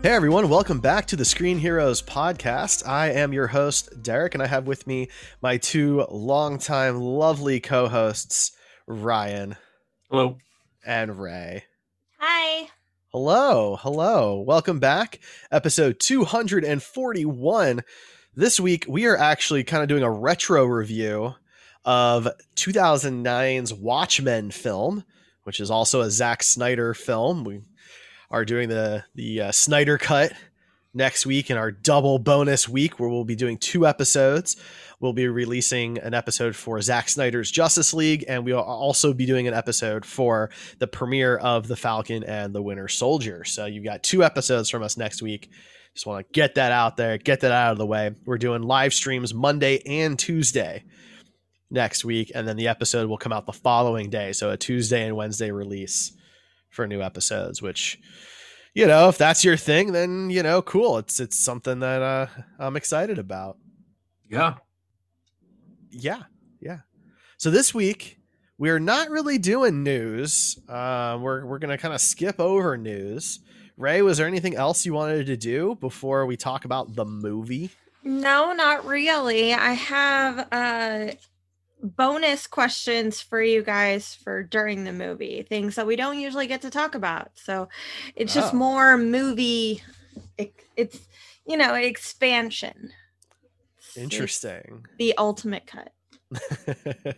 Hey everyone, welcome back to the Screen Heroes podcast. I am your host, Derek, and I have with me my two longtime lovely co hosts, Ryan. Hello. And Ray. Hi. Hello. Hello. Welcome back. Episode 241. This week, we are actually kind of doing a retro review of 2009's Watchmen film, which is also a Zack Snyder film. We are doing the the uh, Snyder cut next week in our double bonus week where we'll be doing two episodes. We'll be releasing an episode for Zack Snyder's Justice League, and we'll also be doing an episode for the premiere of The Falcon and the Winter Soldier. So you've got two episodes from us next week. Just want to get that out there, get that out of the way. We're doing live streams Monday and Tuesday next week, and then the episode will come out the following day. So a Tuesday and Wednesday release for new episodes, which you know, if that's your thing, then you know, cool. It's it's something that uh, I'm excited about. Yeah, yeah, yeah. So this week we're not really doing news. Uh, we're we're gonna kind of skip over news. Ray, was there anything else you wanted to do before we talk about the movie? No, not really. I have uh bonus questions for you guys for during the movie things that we don't usually get to talk about so it's just Oh. more movie it, it's you know expansion It's Interesting. the ultimate cut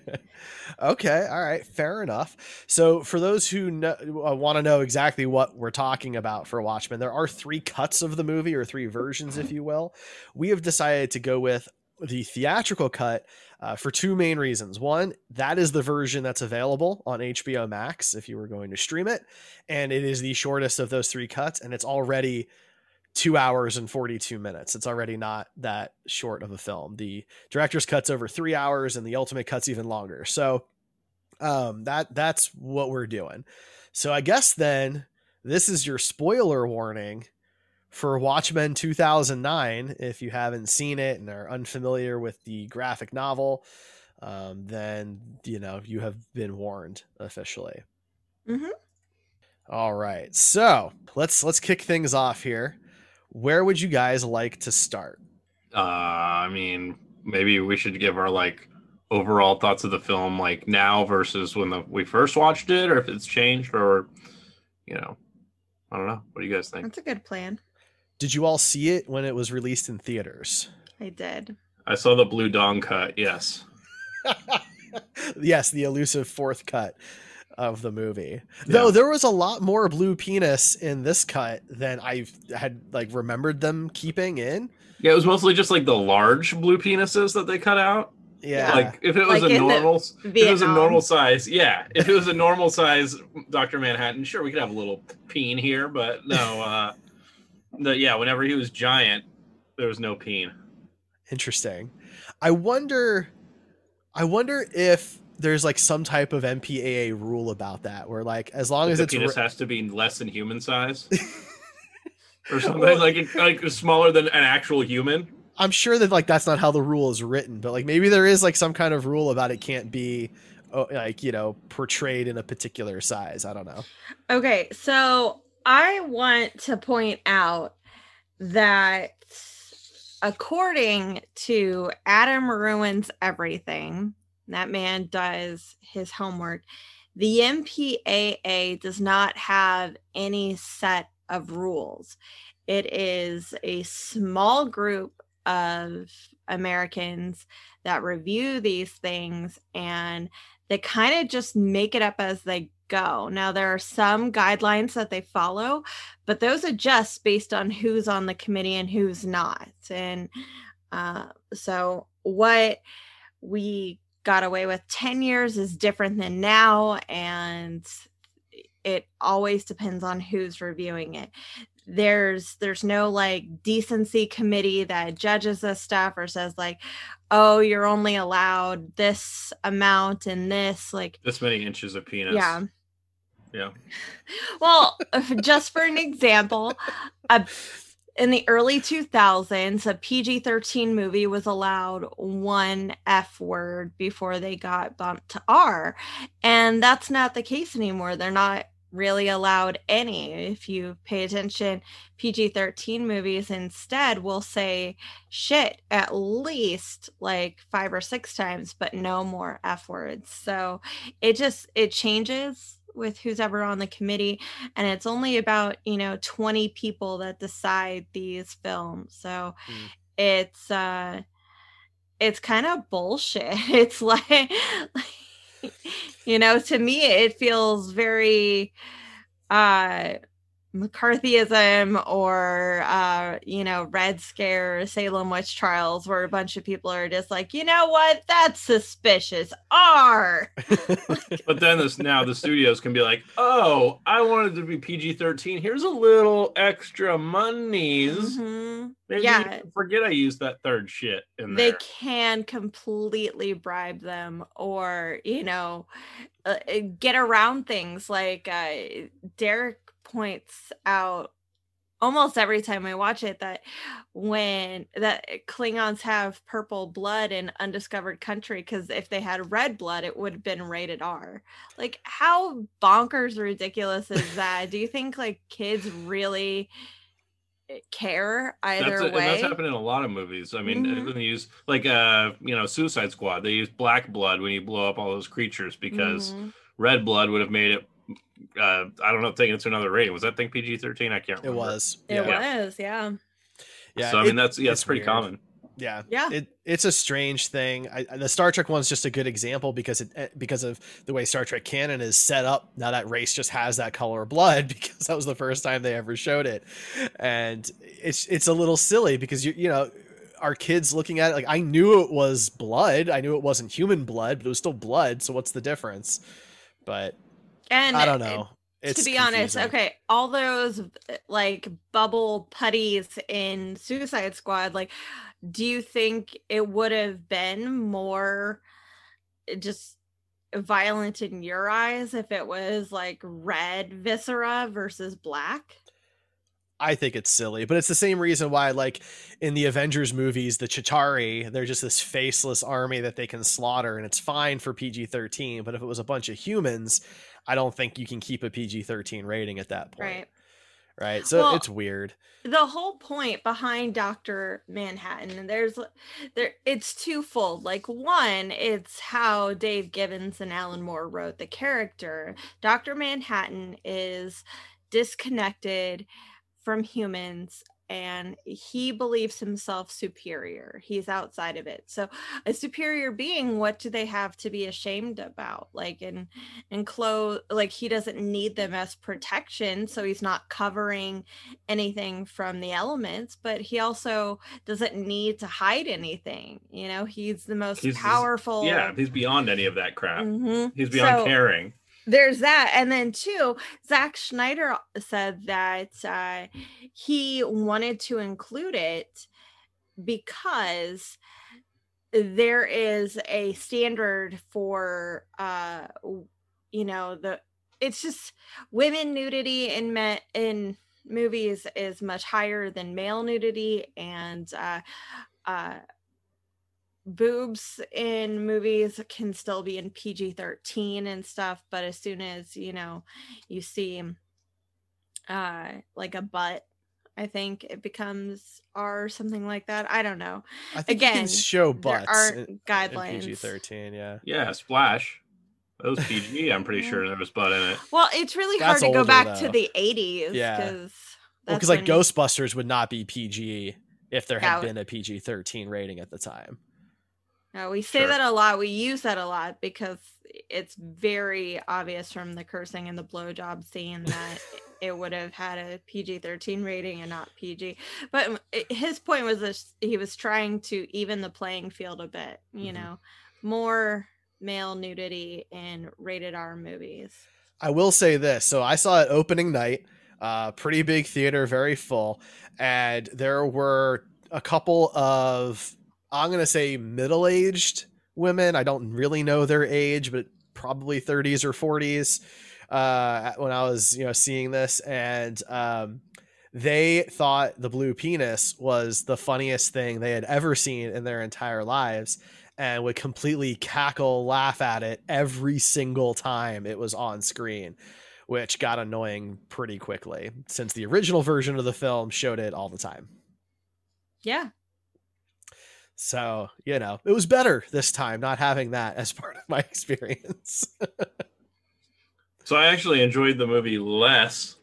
okay, all right, fair enough. So, for those who know, uh, want to know exactly what we're talking about for Watchmen, there are three cuts of the movie, or three versions, if you will. We have decided to go with the theatrical cut uh, for two main reasons. One, that is the version that's available on HBO Max if you were going to stream it, and it is the shortest of those three cuts, and it's already two hours and 42 minutes. It's already not that short of a film. The director's cut's over three hours and the ultimate cut's even longer. So um, that that's what we're doing. So I guess then this is your spoiler warning for Watchmen 2009. If you haven't seen it and are unfamiliar with the graphic novel, um, then you know you have been warned officially. mm-hmm. All right, so let's let's kick things off here. Where would you guys like to start? uh, I mean, maybe we should give our like overall thoughts of the film, like now versus when the, we first watched it, or if it's changed, or you know, I don't know. What do you guys think? that's a good plan Did you all see it when it was released in theaters? i did I saw the blue dong cut. Yes. yes, the elusive fourth cut of the movie. Yeah. Though there was a lot more blue penis in this cut than I had like remembered them keeping in. Yeah, it was mostly just like the large blue penises that they cut out. Yeah. Like if it was Like a normal, if it was a normal size, yeah. If it was a normal size Doctor Manhattan, sure we could have a little peen here, but no. uh the, Yeah, whenever he was giant, there was no peen. Interesting. I wonder I wonder if there's like some type of MPAA rule about that where like as long Like as the it's penis ri- has to be less than human size, or something Well- like it- like smaller than an actual human. I'm sure that like that's not how the rule is written, but like maybe there is like some kind of rule about it can't be oh, like you know portrayed in a particular size. I don't know. Okay, so I want to point out that according to Adam Ruins Everything, that man does his homework. The MPAA does not have any set of rules. It is a small group of Americans that review these things and they kind of just make it up as they go. Now, there are some guidelines that they follow, but those adjust based on who's on the committee and who's not. And uh, so, what we got away with 10 years is different than now. And it always depends on who's reviewing it there's there's no like decency committee that judges this stuff or says like oh you're only allowed this amount and this like This many inches of penis. yeah yeah. well just for an example a, in the early 2000s a pg-13 movie was allowed one f word before they got bumped to r. And that's not the case anymore. They're not really allowed any. If you pay attention pg-13 movies instead will say shit at least like five or six times but no more f words. So it just it changes with who's ever on the committee and it's only about you know 20 people that decide these films so Mm. it's uh it's kind of bullshit it's like you know to me it feels very uh McCarthyism or uh you know Red Scare Salem witch trials where a bunch of people are just like you know what that's suspicious R But then this now the studios can be like, oh, I wanted to be PG thirteen. Here's a little extra monies. Mhm. Maybe Yeah. forget I used that third shit in they can completely bribe them or you know uh, uh, get around things like uh, derek points out almost every time i watch it that when that klingons have purple blood in undiscovered country because if they had red blood it would have been rated r like how bonkers ridiculous is that do you think like kids really care either that's, a- way that's happened in a lot of movies. I mean, Mhm. when they use like uh, you know, Suicide Squad, they use black blood when you blow up all those creatures because Mhm. red blood would have made it. Uh, I don't know, taking it to another rating. Was that thing PG thirteen? I can't It remember. was. it Yeah. was yeah Yeah. so I mean, it- that's yeah, it's it's pretty weird. common. Yeah, Yeah. It it's a strange thing. I, the Star Trek one's just a good example because it eh, because of the way Star Trek canon is set up. Now that race just has that color of blood because that was the first time they ever showed it, and it's it's a little silly because you you know our kids looking at it like I knew it was blood. I knew it wasn't human blood, but it was still blood. So what's the difference? But and I don't know. It's to be honest okay all those like bubble putties in suicide squad like do you think it would have been more uh, just violent in your eyes if it was like red viscera versus black I think it's silly, but it's the same reason why, like in the Avengers movies, the Chitauri, they're just this faceless army that they can slaughter, and it's fine for PG 13. But if it was a bunch of humans, I don't think you can keep a PG 13 rating at that point. right Right. So Well, it's weird. the whole point behind Dr. Manhattan, and there's there it's twofold. Like one, it's how Dave Gibbons and Alan Moore wrote the character. Dr. Manhattan is disconnected from humans and he believes himself superior. He's outside of it. So a superior being, what do they have to be ashamed about? Like and and clothes like he doesn't need them as protection, so he's not covering anything from the elements, but he also doesn't need to hide anything. You know, he's the most He's- powerful. Yeah, he's beyond any of that crap. Mhm. He's beyond So- caring. There's that and then too, zack snyder said that uh, he wanted to include it because there is a standard for uh you know the it's just women nudity in me- in movies is much higher than male nudity and uh uh boobs in movies can still be in PG-13 and stuff, but as soon as, you know, you see uh like a butt, I think it becomes R or something like that. I don't know. I think you Again, can show there butts aren't in, in guidelines. PG-13. Yeah. Yeah, Splash. That was PG. I'm pretty sure there was butt in it. Well, it's really That's hard to go older, back to the 80s Yeah. because Well, because like Ghostbusters would not be PG if there had Yeah. been a PG-13 rating at the time. No, we say Sure. that a lot. We use that a lot because it's very obvious from the cursing and the blowjob scene that it would have had a PG 13 rating and not PG. But his point was this he was trying to even the playing field a bit, you Mhm. know, more male nudity in rated R movies. I will say this. So I saw it opening night, uh, pretty big theater, very full, and there were a couple of I'm gonna say middle aged women. I don't really know their age, but probably 30s or 40s. Uh, when I was you know seeing this, and um, they thought the blue penis was the funniest thing they had ever seen in their entire lives and would completely cackle laugh at it every single time it was on screen which got annoying pretty quickly since the original version of the film showed it all the time Yeah. So you know it was better this time not having that as part of my experience So I actually enjoyed the movie less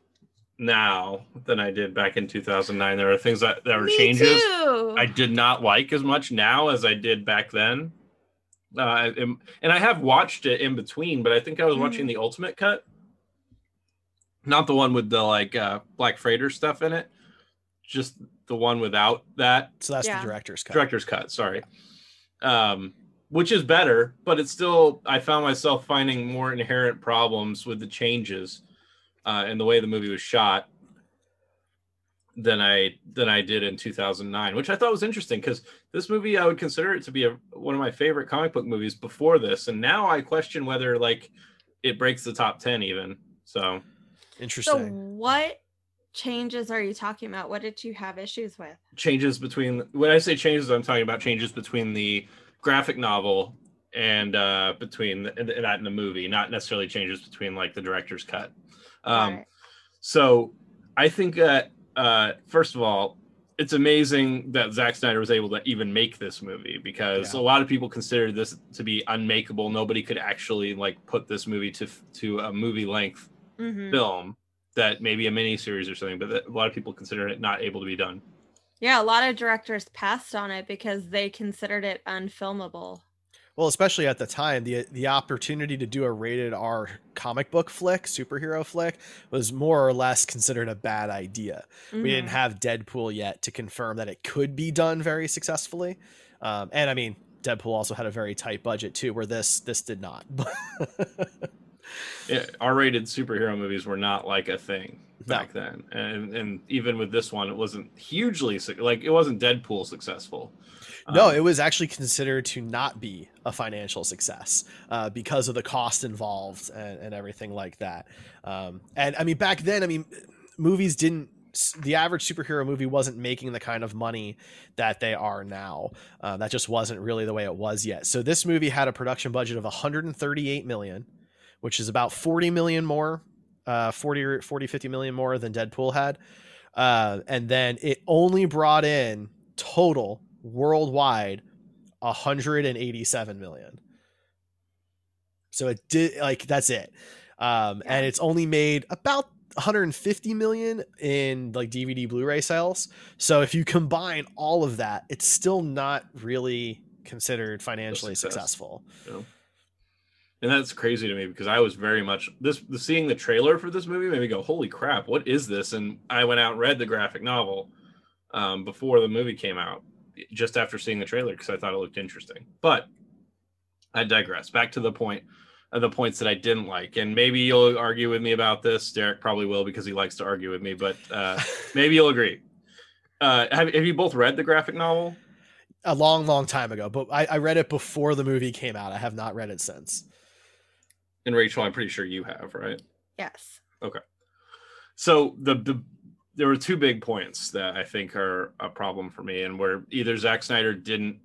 now than I did back in 2009. There are things that, that were Me changes too. I did not like as much now as I did back then. Uh, and, and I have watched it in between, but I think I was watching the ultimate cut, not the one with the like uh, Black Freighter stuff in it, just the one without that. so that's Yeah. the director's cut Director's cut, sorry. Um, which is better, but it's still I found myself finding more inherent problems with the changes uh, and the way the movie was shot than I than I did in 2009, which I thought was interesting because this movie I would consider it to be a, one of my favorite comic book movies before this, and now I question whether like it breaks the top 10 even. So So interesting what changes are you talking about? What did you have issues with? changes between when I say changes, I'm talking about changes between the graphic novel and uh between the, and that in the movie, not necessarily changes between like the director's cut. Um Right. so I think that uh first of all, it's amazing that Zack Snyder was able to even make this movie because Yeah. a lot of people considered this to be unmakeable. Nobody could actually like put this movie to to a movie length Mhm. film that maybe a mini series or something, but that, a lot of people consider it not able to be done. Yeah, a lot of directors passed on it because they considered it unfilmable. well especially at the time the the opportunity to do a rated r comic book flick superhero flick was more or less considered a bad idea we didn't Mhm. have deadpool yet to confirm that it could be done very successfully um, and i mean deadpool also had a very tight budget too where this this did not Yeah, R-rated superhero movies were not like a thing No. back then, and and even with this one, it wasn't hugely like it wasn't Deadpool successful. no Um, it was actually considered to not be a financial success uh, because of the cost involved and, and everything like that. Um, and i mean back then i mean movies didn't the average superhero movie wasn't making the kind of money that they are now. Uh, that just wasn't really the way it was yet. So this movie had a production budget of 138 million which is about 40 million more uh 40 or 40 50 million more than deadpool had uh, and then it only brought in total worldwide 187 million so it did like that's it um and it's only made about 150 million in like DVD Blu-ray sales. So if you combine all of that, it's still not really considered financially success. successful. You know? And that's crazy to me because I was very much this the seeing the trailer for this movie made me go, "Holy crap, what is this?" And I went out and read the graphic novel um, before the movie came out, just after seeing the trailer because I thought it looked interesting. But I digress. Back to the point of the points that I didn't like, and maybe you'll argue with me about this. Derek probably will because he likes to argue with me, but uh, maybe you'll agree. Uh, have, have you both read the graphic novel? A long, long time ago, but I, I read it before the movie came out. I have not read it since. And Rachel, I'm pretty sure you have, right? Yes. Okay. So the the there were two big points that I think are a problem for me, and where either Zack Snyder didn't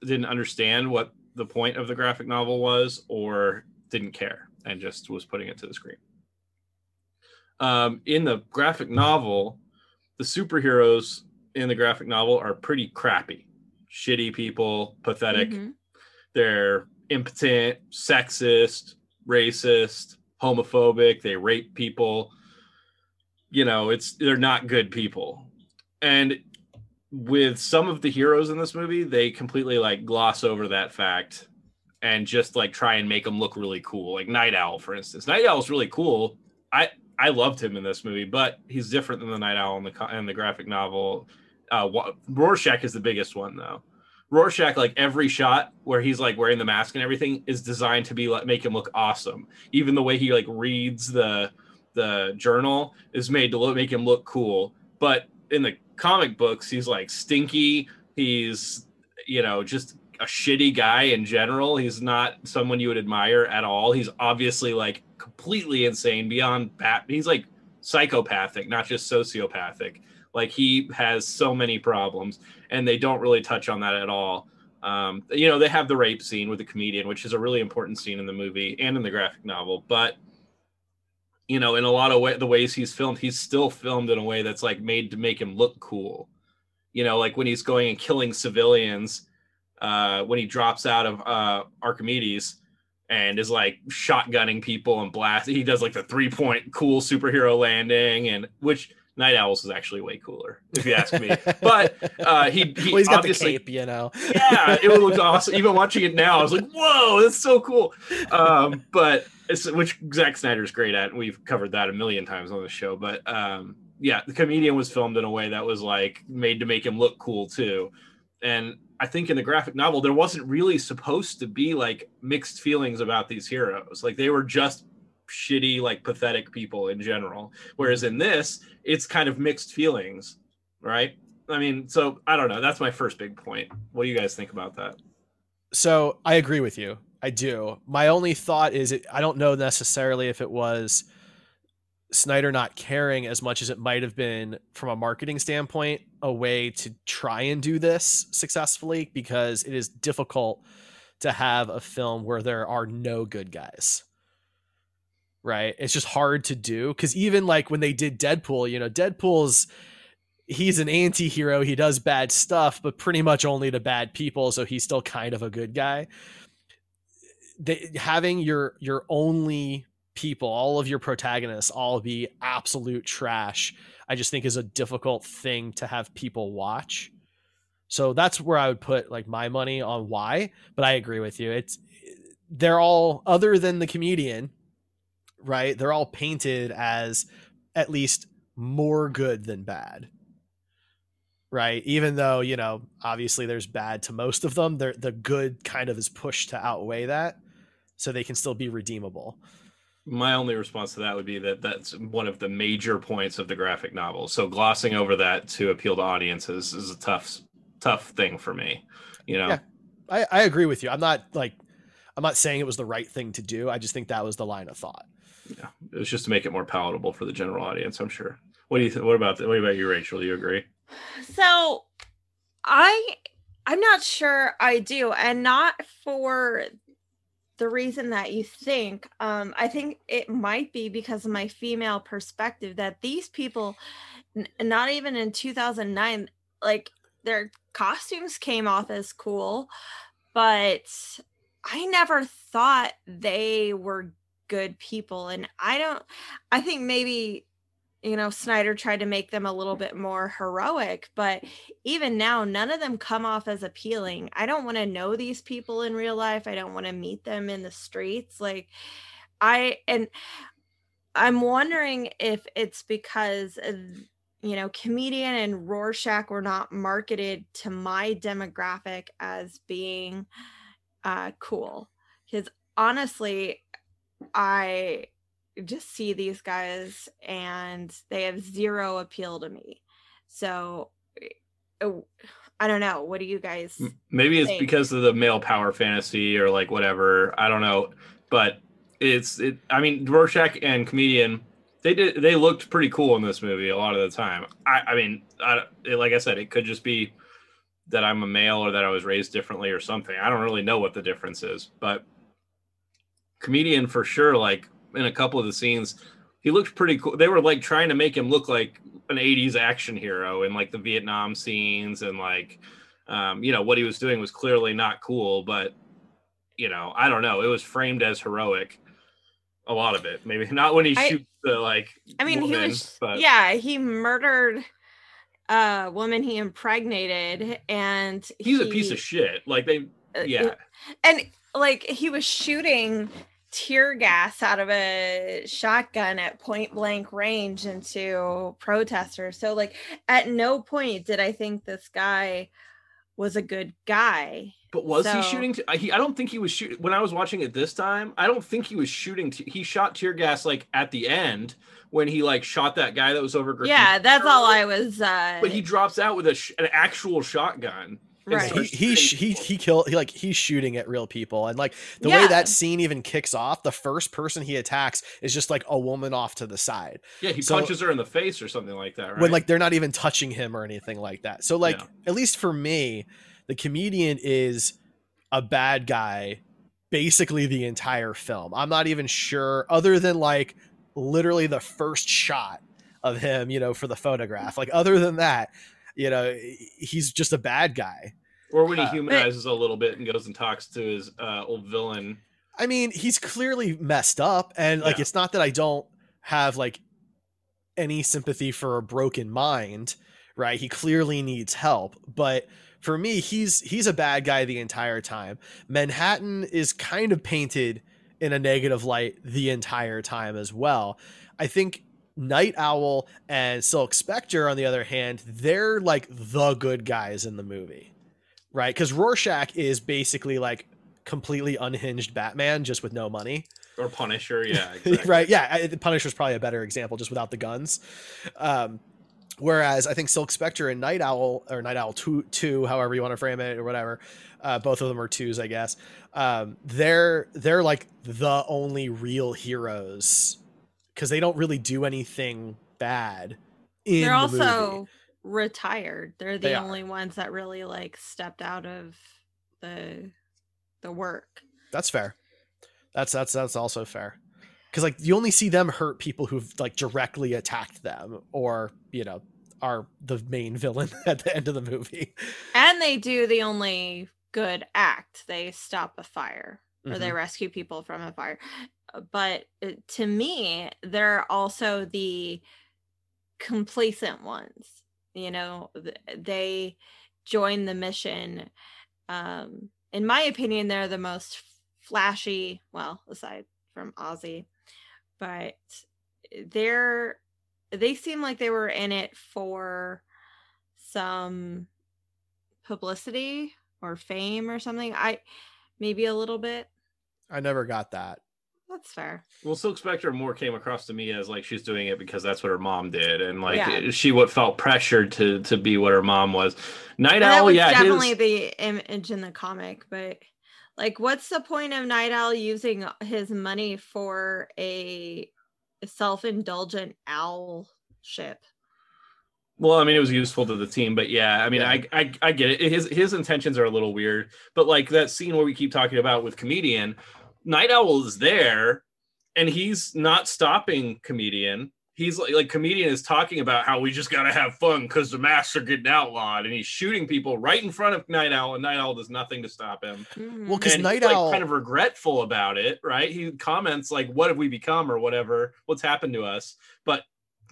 didn't understand what the point of the graphic novel was, or didn't care and just was putting it to the screen. Um, in the graphic novel, the superheroes in the graphic novel are pretty crappy, shitty people, pathetic. Mhm. They're impotent, sexist, racist, homophobic. They rape people. You know, it's they're not good people. And with some of the heroes in this movie, they completely like gloss over that fact and just like try and make them look really cool. Like Night Owl, for instance. Night Owl's really cool. I I loved him in this movie, but he's different than the Night Owl in the in the graphic novel. Uh, Rorschach is the biggest one though. Rorschach, like every shot where he's like wearing the mask and everything, is designed to be like make him look awesome. Even the way he like reads the the journal is made to look, make him look cool. But in the comic books, he's like stinky. He's you know just a shitty guy in general. He's not someone you would admire at all. He's obviously like completely insane beyond bat. He's like psychopathic, not just sociopathic. Like he has so many problems, and they don't really touch on that at all. Um, you know, they have the rape scene with the comedian, which is a really important scene in the movie and in the graphic novel. But you know, in a lot of way, the ways he's filmed, he's still filmed in a way that's like made to make him look cool. You know, like when he's going and killing civilians, uh, when he drops out of uh, Archimedes and is like shotgunning people and blast. He does like the three point cool superhero landing, and which Night Owls is actually way cooler, if you ask me. But uh, he, he well, he's got the obviously cape, you know. yeah, it looked awesome. Even watching it now, I was like, "Whoa, that's so cool!" Um, but which Zack Snyder's great at. and We've covered that a million times on the show. But um, yeah, the comedian was filmed in a way that was like made to make him look cool too. And I think in the graphic novel, there wasn't really supposed to be like mixed feelings about these heroes. Like they were just shitty, like pathetic people in general. Whereas in this, it's kind of mixed feelings, right? I mean, so I don't know. That's my first big point. What do you guys think about that? So I agree with you. I do. My only thought is it, I don't know necessarily if it was Snyder not caring as much as it might have been from a marketing standpoint, a way to try and do this successfully because it is difficult to have a film where there are no good guys. Right? It's just hard to do cuz even like when they did Deadpool, you know, Deadpool's he's an anti-hero, he does bad stuff, but pretty much only to bad people, so he's still kind of a good guy. Having your your only people, all of your protagonists, all be absolute trash, I just think is a difficult thing to have people watch. So that's where I would put like my money on why. But I agree with you. It's they're all other than the comedian, right? They're all painted as at least more good than bad. Right. Even though, you know, obviously there's bad to most of them, they're the good kind of is pushed to outweigh that. So they can still be redeemable. My only response to that would be that that's one of the major points of the graphic novel. So glossing over that to appeal to audiences is a tough, tough thing for me. You know, Yeah. I, I agree with you. I'm not like I'm not saying it was the right thing to do. I just think that was the line of thought. Yeah, it was just to make it more palatable for the general audience. I'm sure. What do you think? What about what about you, Rachel? Do you agree? So I I'm not sure I do and not for the reason that you think um I think it might be because of my female perspective that these people n- not even in 2009 like their costumes came off as cool but I never thought they were good people and i don't i think maybe you know snyder tried to make them a little bit more heroic but even now none of them come off as appealing. I don't want to know these people in real life. I don't want to meet them in the streets like i and i'm wondering if it's because you know comedian and rorschach were not marketed to my demographic as being uh cool. Because honestly i just see these guys and they have zero appeal to me. So eh, oh, I don't know. What do you guys maybe it's think? because of the male power fantasy or like whatever. I don't know. But it's it I mean Rorschach and comedian they did they looked pretty cool in this movie a lot of the time. I I mean I, like I said it could just be that I'm a male or that I was raised differently or something. I don't really know what the difference is, but comedian for sure like in a couple of the scenes he looked pretty cool. They were like trying to make him look like an 80s action hero in like the vietnam scenes and like um, you know what he was doing was clearly not cool but you know i don't know. It was framed as heroic a lot of it. Maybe not when he I- shoots the like I mean, he was but yeah, he murdered a woman he impregnated and he's a piece of shit. Like they uh, yeah. and like he was shooting tear gas out of a shotgun at point blank range into protesters so like at no point did i think this guy was a good guy But was So- he shooting? T- I- he, I don't think he was shooting. When I was watching it this time, I don't think he was shooting. T- he shot tear gas like at the end when he like shot that guy that was over. Yeah that's all i was uh But he drops out with a sh- an actual shotgun. And Right. he he he he kill he like he's shooting at real people and like the way that scene even kicks off the first person he attacks is just like a woman off to the side Yeah, he So- punches her in the face or something like that. Right? when like they're not even touching him or anything like that so like Yeah. at least for me the comedian is a bad guy basically the entire film i'm not even sure other than like literally the first shot of him you know for the photograph like other than that you know he's just a bad guy or when he uh, humanizes a little bit and goes and talks to his uh, old villain. I mean, he's clearly messed up, and like Yeah. it's not that I don't have like any sympathy for a broken mind, right? He clearly needs help, but for me, he's he's a bad guy the entire time. Manhattan is kind of painted in a negative light the entire time as well. I think Night Owl and Silk Spectre, on the other hand, they're like the good guys in the movie, right? Because Rorschach is basically like completely unhinged Batman just with no money. Or Punisher, yeah, exactly. right. Yeah. Punisher's probably a better example just without the guns. Um, whereas I think Silk Spectre and Night Owl or Night Owl 2, two however you want to frame it or whatever, uh, both of them are twos, I guess. Um, they're, they're like the only real heroes because they don't really do anything bad. In they're the also movie. retired they're the They are. only ones that really like stepped out of the the work That's fair. That's that's that's also fair. Cuz like you only see them hurt people who've like directly attacked them or, you know, are the main villain at the end of the movie. and they do the only good act they stop a fire or they Mhm. rescue people from a fire Uh, but uh, to me they're also the complacent ones you know they join the mission um in my opinion they're the most flashy well aside from ozzy but they're they seem like they were in it for some publicity or fame or something i maybe a little bit I never got that. that's fair Well, Silk Spectre more came across to me as like she's doing it because that's what her mom did, and like Yeah. she what felt pressured to to be what her mom was. Night And that Owl, was yeah, definitely his- the image in the comic but like what's the point of night owl using his money for a self-indulgent owl ship Well, I mean, it was useful to the team, but yeah, I mean, Yeah. I, I I get it. His his intentions are a little weird, but like that scene where we keep talking about with comedian, Night Owl is there, and he's not stopping comedian. he's like, like comedian is talking about how we just gotta have fun because the masks are getting outlawed, and he's shooting people right in front of Night Owl, and Night Owl does nothing to stop him. Mhm. Well, because Night he's, like, Owl kind of regretful about it, right? He comments like, "What have we become?" or whatever. What's happened to us? But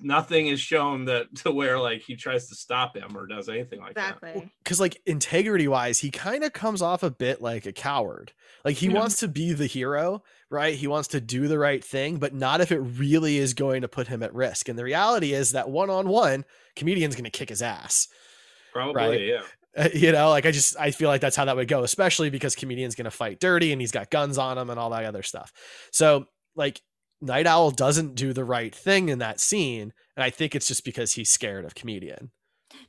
nothing is shown that to where like he tries to stop him or does anything like that. exactly. because like integrity wise he kind of comes off a bit like a coward like he Yeah. wants to be the hero right he wants to do the right thing but not if it really is going to put him at risk and the reality is that one-on-one comedian's going to kick his ass Probably, Right. yeah. Uh, you know like i just i feel like that's how that would go especially because comedian's going to fight dirty and he's got guns on him and all that other stuff so like night owl doesn't do the right thing in that scene and i think it's just because he's scared of comedian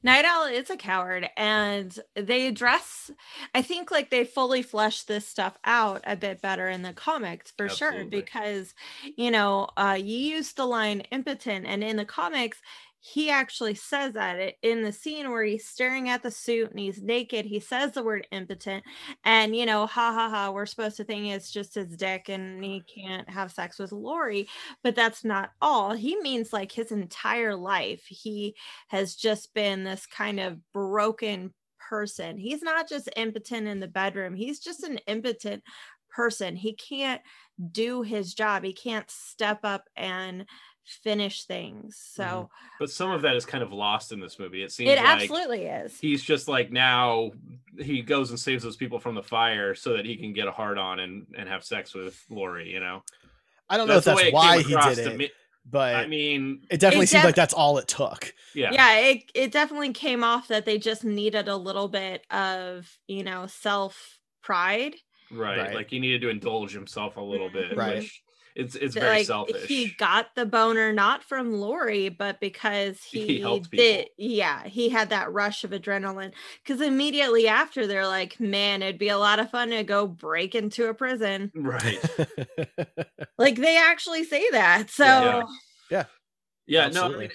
Night Owl is a coward, and they address. I think like they fully flesh this stuff out a bit better in the comics for sure, because you know uh, you use the line impotent, and in the comics he actually says that it, in the scene where he's staring at the suit and he's naked. He says the word impotent, and you know, ha ha ha. We're supposed to think it's just his dick, and he can't have sex with Laurie, but that's not all. He means like his entire life. He has just been this kind of broken person. He's not just impotent in the bedroom, he's just an impotent person. He can't do his job, he can't step up and finish things. So mm-hmm. But some of that is kind of lost in this movie. It seems it like absolutely is. he's just like now he goes and saves those people from the fire so that he can get a hard on and, and have sex with Laurie, you know. i don't know if that's why he across did it me. but I mean, it definitely It seems def- like that's all it took yeah. yeah it, it definitely came off that they just needed a little bit of you know self pride Right. Right. Like he needed to indulge himself a little bit. Mm-hmm. Right. Which it's it's very like selfish. he got the boner not from Laurie, but because he, He helped did. Yeah, he had that rush of adrenaline. Because immediately after, they're like, "Man, it'd be a lot of fun to go break into a prison." right. Like they actually say that. So Yeah. Yeah. Yeah, no, I mean,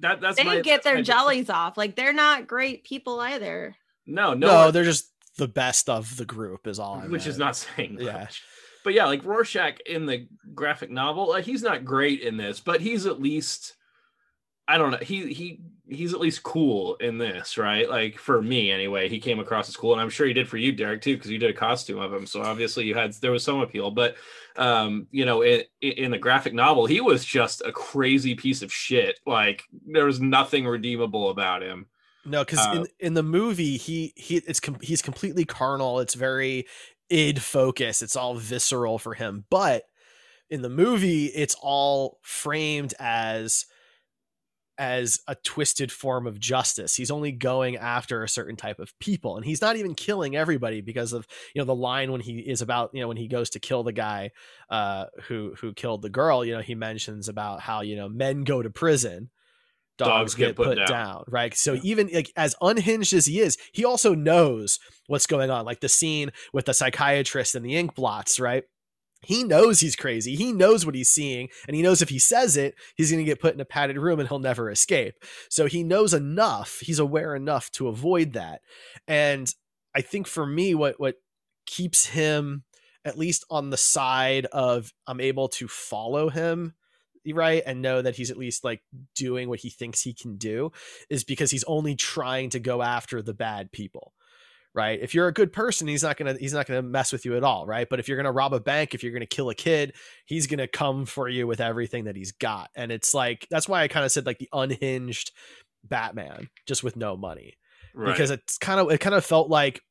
that that's they my, get their my- jellies off. Like they're not great people either. No, no, no, they're just the best of the group is all I which is not saying much. Yeah. But yeah, like Rorschach in the graphic novel, like he's not great in this, but he's at least I don't know. He he he's at least cool in this, right? Like for me anyway, he came across as cool, and I'm sure he did for you, Derek, too, because you did a costume of him. So obviously you had there was some appeal. But um, you know, in, in the graphic novel, he was just a crazy piece of shit. Like there was nothing redeemable about him. No, because Uh, in in the movie he he it's com- he's completely carnal. It's very id focus. It's all visceral for him. But in the movie, it's all framed as as a twisted form of justice. He's only going after a certain type of people, and he's not even killing everybody because of you know the line when he is about you know when he goes to kill the guy uh, who who killed the girl. You know he mentions about how you know men go to prison dogs, get, put, down. right? So even like as unhinged as he is he also knows what's going on like the scene with the psychiatrist and the ink blots right? He knows he's crazy. He knows what he's seeing and he knows if he says it he's going to get put in a padded room and he'll never escape. So he knows enough he's aware enough to avoid that. And i think for me what what keeps him at least on the side of i'm able to follow him right and know that he's at least like doing what he thinks he can do is because he's only trying to go after the bad people right? If you're a good person he's not gonna he's not gonna mess with you at all right? But if you're gonna rob a bank if you're gonna kill a kid he's gonna come for you with everything that he's got. And it's like that's why i kind of said like the unhinged batman just with no money. Right. because it's kind of it kind of felt like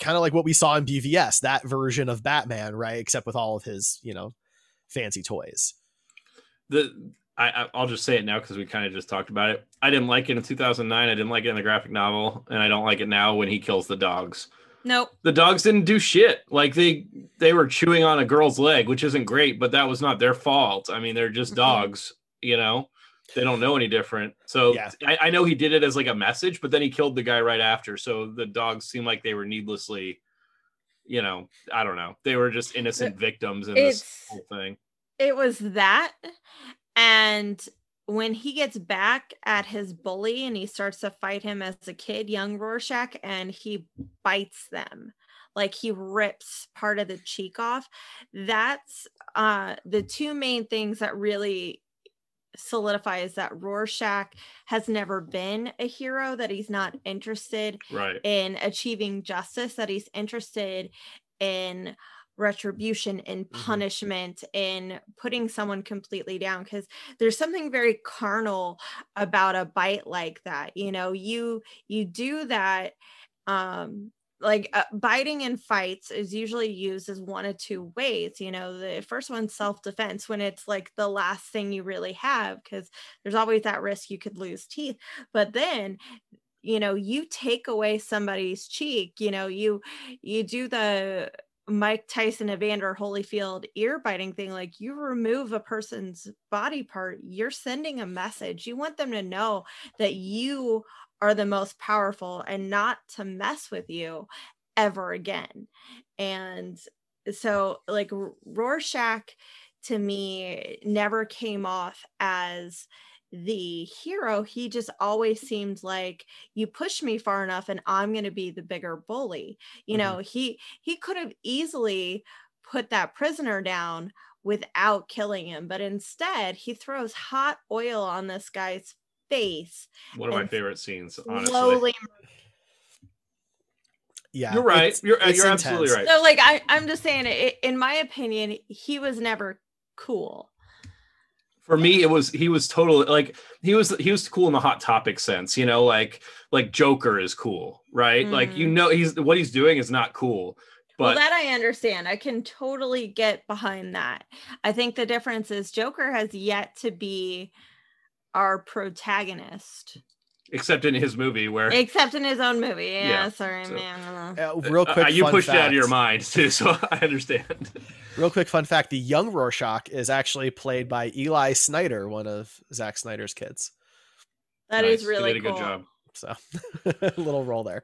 kind of like what we saw in bvs that version of batman right? Except with all of his you know fancy toys the I, I I'll just say it now because we kind of just talked about it. I didn't like it in 2009. I didn't like it in the graphic novel, and I don't like it now when he kills the dogs. Nope. The dogs didn't do shit. Like they they were chewing on a girl's leg, which isn't great, but that was not their fault. I mean, they're just dogs, you know. They don't know any different. So Yeah. I, I know he did it as like a message, but then he killed the guy right after. So the dogs seem like they were needlessly, you know, I don't know. They were just innocent victims in this whole thing. It was that and when he gets back at his bully and he starts to fight him as a kid young rorschach and he bites them like he rips part of the cheek off that's uh the two main things that really solidifies that Rorschach has never been a hero, that he's not interested Right. in achieving justice, that he's interested in retribution in Mm-hmm. punishment in putting someone completely down because there's something very carnal about a bite like that you know? You you do that um like uh, biting in fights is usually used as one of two ways you know? The first one's self-defense when it's like the last thing you really have because there's always that risk you could lose teeth. But then you know you take away somebody's cheek you know? You you do the mike tyson evander holyfield ear biting thing like you remove a person's body part you're sending a message. You want them to know that you are the most powerful and not to mess with you ever again. And so like rorschach to me never came off as the hero he just always seemed like you push me far enough and i'm going to be the bigger bully you mm-hmm. know he he could have easily put that prisoner down without killing him but instead he throws hot oil on this guy's face One of my favorite scenes, honestly. slowly Yeah, You're right. it's- You're uh, it's you're absolutely right. so like I, i'm just saying it, in my opinion he was never cool for me it was he was totally like he was he was cool in the hot topic sense you know like like joker is cool right? Like you Mhm. know he's what he's doing is not cool well but that i understand. I can totally get behind that. I think the difference is joker has yet to be our protagonist except in his movie where except in his own movie yeah, Yeah, sorry so- man Uh, real uh, quick, you fun pushed it out of your mind too so i understand Real quick fun fact: the young Rorschach is actually played by Eli Snyder, one of Zack Snyder's kids. That is Nice. He really did a cool good job So, a little role there.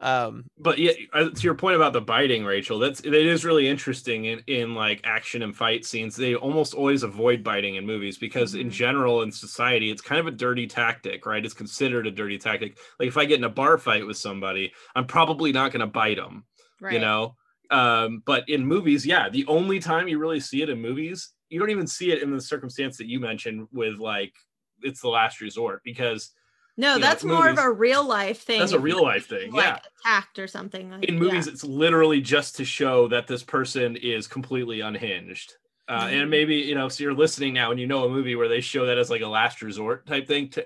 Um, but yeah uh, to your point about the biting rachel that's it is really interesting in in like action and fight scenes. They almost always avoid biting in movies because in Mhm. general in society it's kind of a dirty tactic right? It's considered a dirty tactic. Like if i get in a bar fight with somebody i'm probably not going to bite them right. you know? Um but in movies yeah the only time you really see it in movies you don't even see it in the circumstance that you mentioned with like it's the last resort because no you know, that's more of a real life thing that's a real life thing like yeah attacked or something like- in yeah. movies it's literally just to show that this person is completely unhinged uh, Mhm. and maybe you know so you're listening now and you know a movie where they show that as like a last resort type thing to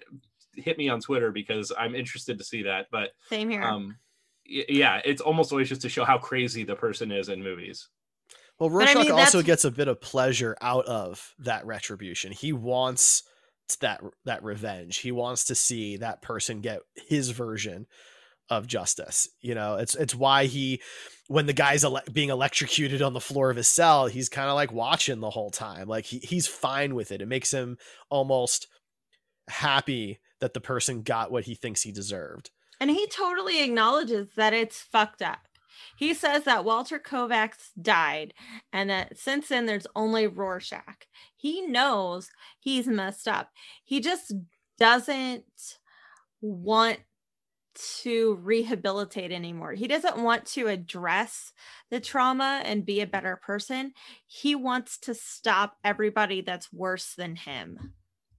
hit me on twitter because i'm interested to see that but same here um yeah it's almost always just to show how crazy the person is in movies well, But I Rorschach mean, also gets a bit of pleasure out of that retribution. He wants that that revenge. He wants to see that person get his version of justice. You know, it's it's why he, when the guy's ele- being electrocuted on the floor of his cell, he's kind of like watching the whole time. Like he, he's fine with it. It makes him almost happy that the person got what he thinks he deserved. And he totally acknowledges that it's fucked up. He says that Walter Kovacs died and that since then there's only Rorschach. He knows he's messed up. He just doesn't want to rehabilitate anymore. He doesn't want to address the trauma and be a better person. He wants to stop everybody that's worse than him.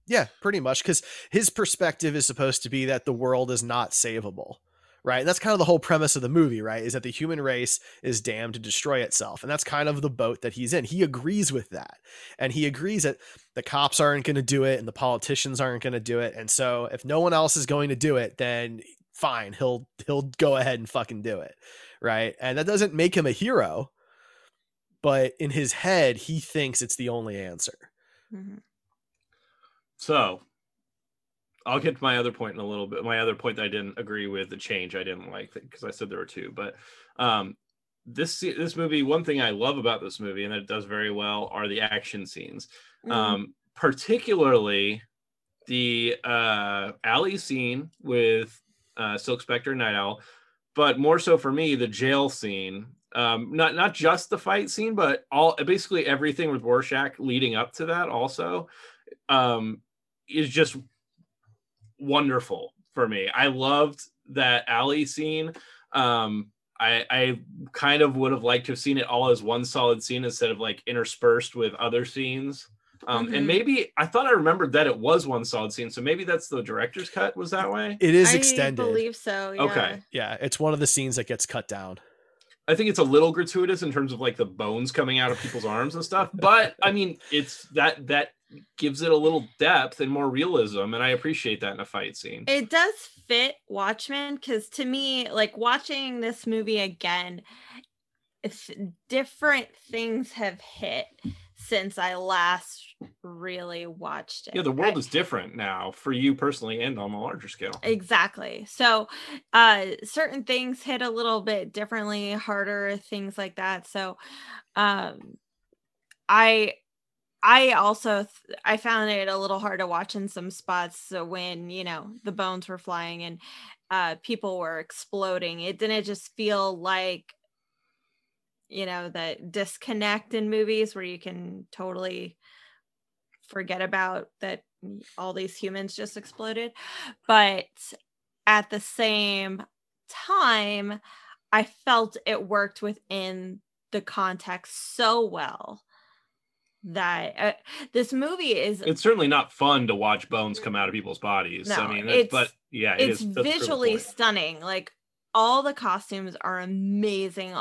Yeah, pretty much. Because his perspective is supposed to be that the world is not savable, right? And that's kind of the whole premise of the movie, right? Is that the human race is damned to destroy itself. And that's kind of the boat that he's in. He agrees with that. And he agrees that the cops aren't going to do it and the politicians aren't going to do it. And so if no one else is going to do it, then fine, he'll he'll go ahead and fucking do it. Right? And that doesn't make him a hero, but in his head, he thinks it's the only answer. Mhm. So I'll get to my other point in a little bit. My other point that I didn't agree with the change I didn't like because I said there were two. But um, this this movie, one thing I love about this movie and that it does very well are the action scenes, Mhm. um, particularly the uh, alley scene with uh, Silk Spectre and Night Owl, but more so for me the jail scene. Um, not not just the fight scene, but all basically everything with Rorschach leading up to that also um, is just wonderful for me. I loved that alley scene. Um, I, I kind of would have liked to have seen it all as one solid scene instead of like interspersed with other scenes. Um, Mhm. And maybe I thought I remembered that it was one solid scene, so maybe that's the director's cut was that way. It is extended. I extended. believe so. Yeah. Okay. yeah, it's one of the scenes that gets cut down. I think it's a little gratuitous in terms of like the bones coming out of people's arms and stuff, but I mean, it's that that gives it a little depth and more realism, and I appreciate that in a fight scene. It does fit Watchmen because to me, like watching this movie again, it's different things have hit since I last really watched it. Yeah, the world I- is different now for you personally and on a larger scale. Exactly. So, uh certain things hit a little bit differently, harder, things like that. So, um I I also th- I found it a little hard to watch in some spots when, you know, the bones were flying and uh people were exploding. It didn't just feel like you know, that disconnect in movies where you can totally forget about that all these humans just exploded. But at the same time, I felt it worked within the context so well that uh, this movie is It's certainly not fun to watch bones come out of people's bodies. no, I mean, it's- but yeah, it it's is- that's a good visually stunning. Like all the costumes are amazing.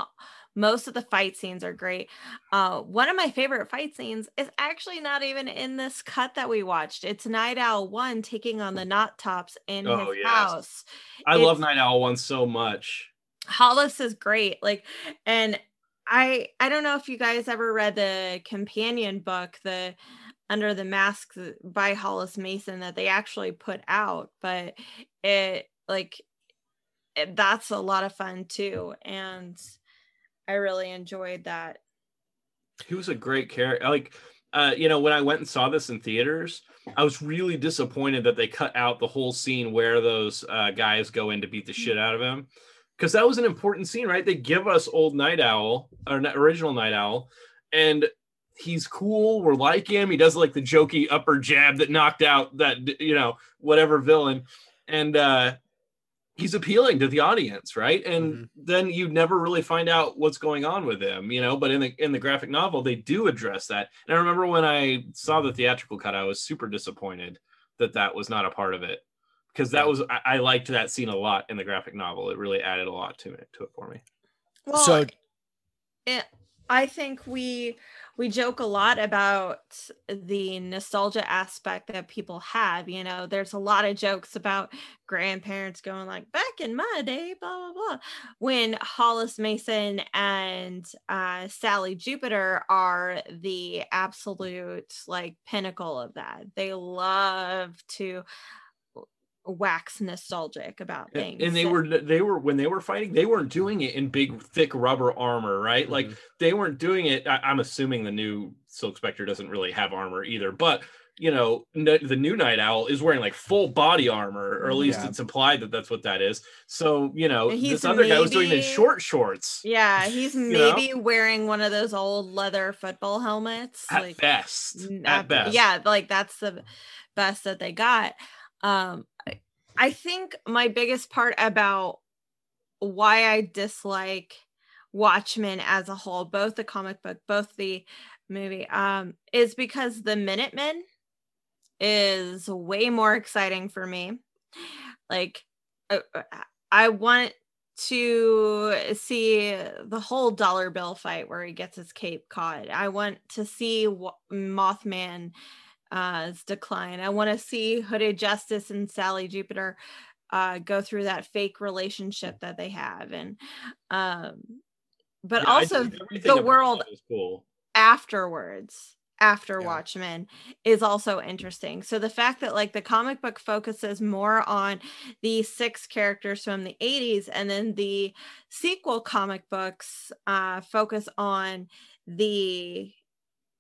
Most of the fight scenes are great. Uh, one of my favorite fight scenes is actually not even in this cut that we watched. It's Night Owl One taking on the Knot Tops in Oh, his yes. house. I love Night Owl one so much. Hollis is great. Like, and I I don't know if you guys ever read the companion book, the Under the Mask by Hollis Mason that they actually put out, but it like it, that's a lot of fun too, and I really enjoyed that. He was a great character. Like, uh, you know, when I went and saw this in theaters, I was really disappointed that they cut out the whole scene where those uh, guys go in to beat the shit out of him, because that was an important scene, right? They give us old Night Owl or original Night Owl, and he's cool. We're like him. He does like the jokey upper jab that knocked out that you know whatever villain, and uh, he's appealing to the audience, right? And then you never really find out what's going on with him, you know. But in the in the graphic novel, they do address that. And I remember when I saw the theatrical cut, I was super disappointed that that was not a part of it because that was I, I liked that scene a lot in the graphic novel. It really added a lot to it to it for me. Well, So- it, I think we we joke a lot about the nostalgia aspect that people have. You know, there's a lot of jokes about grandparents going like, "Back in my day," blah blah blah. When Hollis Mason and uh, Sally Jupiter are the absolute like pinnacle of that. They love to wax nostalgic about things, and they were they were when they were fighting they weren't doing it in big thick rubber armor right like they weren't doing it I, i'm assuming the new silk spectre doesn't really have armor either but you know n- the new night owl is wearing like full body armor or at least Yeah. it's implied that that's what that is so you know He's this other guy was doing it in maybe- short shorts Yeah, he's know? maybe wearing one of those old leather football helmets. at like best n- at best Yeah, like that's the best that they got. Um I- think my biggest part about why I dislike Watchmen as a whole, both the comic book, both the movie, um, is because the Minutemen is way more exciting for me. Like, uh, uh, I want to see the whole dollar bill fight where he gets his cape caught. I want to see Mothman uh decline. I want to see Hooded Justice and Sally Jupiter uh go through that fake relationship that they have and um but Yeah, also the world cool afterwards after Watchmen is also interesting. So the fact that like the comic book focuses more on the six characters from the 80s and then the sequel comic books uh focus on the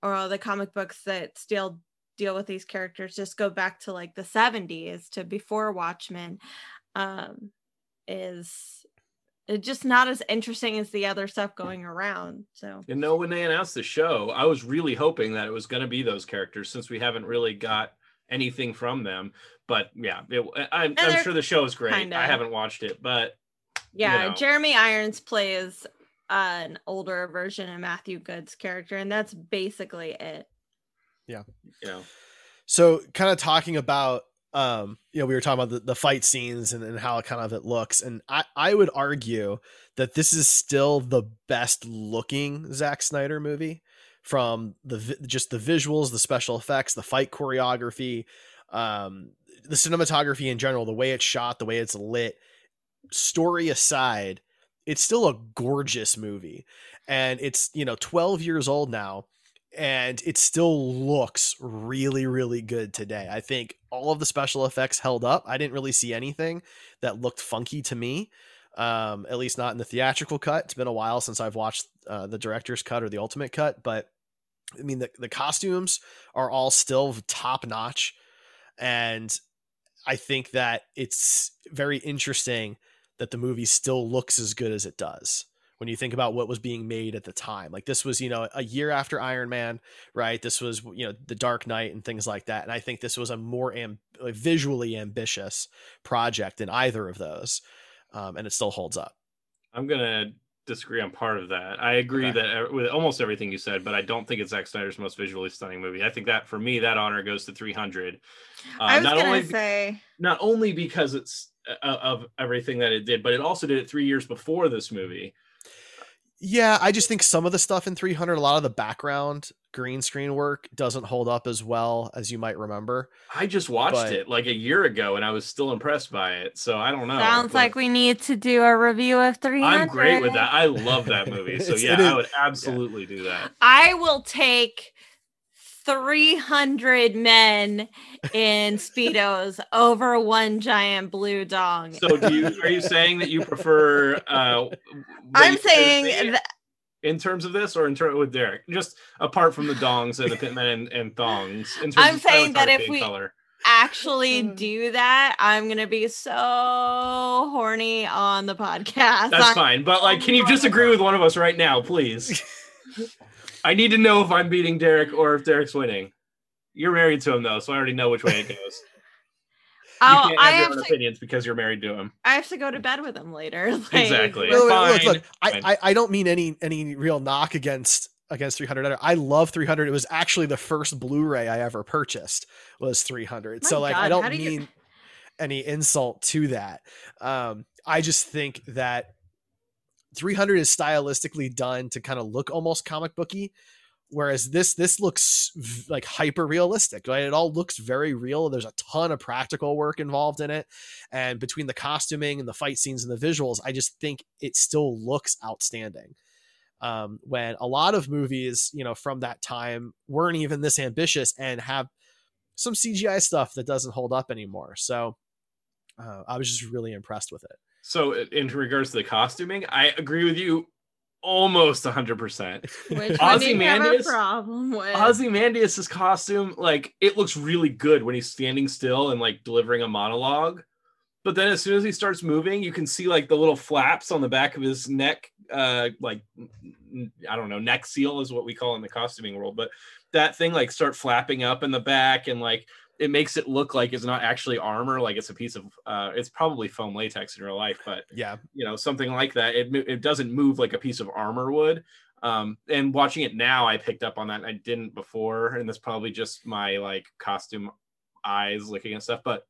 or the comic books that still deal with these characters just go back to like the 70s to before Watchmen um is just not as interesting as the other stuff going around. So You know, when they announced the show, I was really hoping that it was going to be those characters since we haven't really got anything from them. But yeah, it, I, I'm, I'm sure the show is great. kinda- I haven't watched it, but Yeah, know. Jeremy Irons plays an older version of Matthew Goode's character, and that's basically it. Yeah. You know. So kind of talking about um, you know, we were talking about the, the fight scenes and, and how it kind of it looks. And I, I would argue that this is still the best looking Zack Snyder movie from the just the visuals, the special effects, the fight choreography, um, the cinematography in general, the way it's shot, the way it's lit. Story aside, it's still a gorgeous movie, and it's you know 12 years old now, and it still looks really really good today. I think all of the special effects held up. I didn't really see anything that looked funky to me. Um, at least not in the theatrical cut. It's been a while since I've watched uh, the director's cut or the ultimate cut, but I mean, the, the costumes are all still top notch. And I think that it's very interesting that the movie still looks as good as it does when you think about what was being made at the time. Like this was, you know, a year after Iron Man, right? This was, you know, The Dark Knight and things like that. And I think this was a more am- visually ambitious project than either of those. Um, and it still holds up. I'm gonna disagree on part of that. I agree Okay. that uh, with almost everything you said, but I don't think it's Zack Snyder's most visually stunning movie. I think that for me, that honor goes to 300. Uh, I was not gonna only say not only because it's uh, of everything that it did, but it also did it three years before this movie. Yeah, I just think some of the stuff in 300, a lot of the background green screen work doesn't hold up as well as you might remember. I just watched But- it like a year ago, and I was still impressed by it. So I don't know. sounds but like we need to do a review of 300. I'm great with that. I love that movie. So yeah, I would absolutely do that. I will take 300 men in speedos over one giant blue dong. So do you are you saying that you prefer? uh I'm saying that in terms of this, or in terms with Derek, just apart from the dongs and the pitmen and, and thongs. In terms I'm of saying that if we- color. actually do that, I'm gonna be so horny on the podcast. That's I'm- fine. But like, can you just agree with one of us right now, please? I need to know if I'm beating Derek or if Derek's winning. You're married to him though, so I already know which way it goes. You Oh, can't I have your have own to. opinions because you're married to him. I have to go to bed with him later. Like, Exactly. Wait, wait, wait, look, Fine, look, I, fine. I, I don't mean any any real knock against against 300. I love 300. It was actually the first Blu-ray I ever purchased was 300. My so like I God, how don't do you- mean any insult to that. Um, I just think that 300 is stylistically done to kind of look almost comic booky whereas this this looks like hyper realistic right? It all looks very real there's a ton of practical work involved in it. And between the costuming and the fight scenes and the visuals i just think it still looks outstanding. Um, when a lot of movies you know from that time weren't even this ambitious and have some cgi stuff that doesn't hold up anymore. So uh, i was just really impressed with it So in regards to the costuming, I agree with you almost 100%. Which I Ozzy have a problem with. Ozymandias's costume, like it looks really good when he's standing still and like delivering a monologue. But then as soon as he starts moving, you can see like the little flaps on the back of his neck, uh, like I don't know, neck seal is what we call in the costuming world. But that thing like start flapping up in the back and like it makes it look like it's not actually armor, like it's a piece of uh, it's probably foam latex in real life, but yeah. you know something like that It it doesn't move like a piece of armor would. Um and watching it now i picked up on that i didn't before and that's probably just my like costume eyes looking at stuff but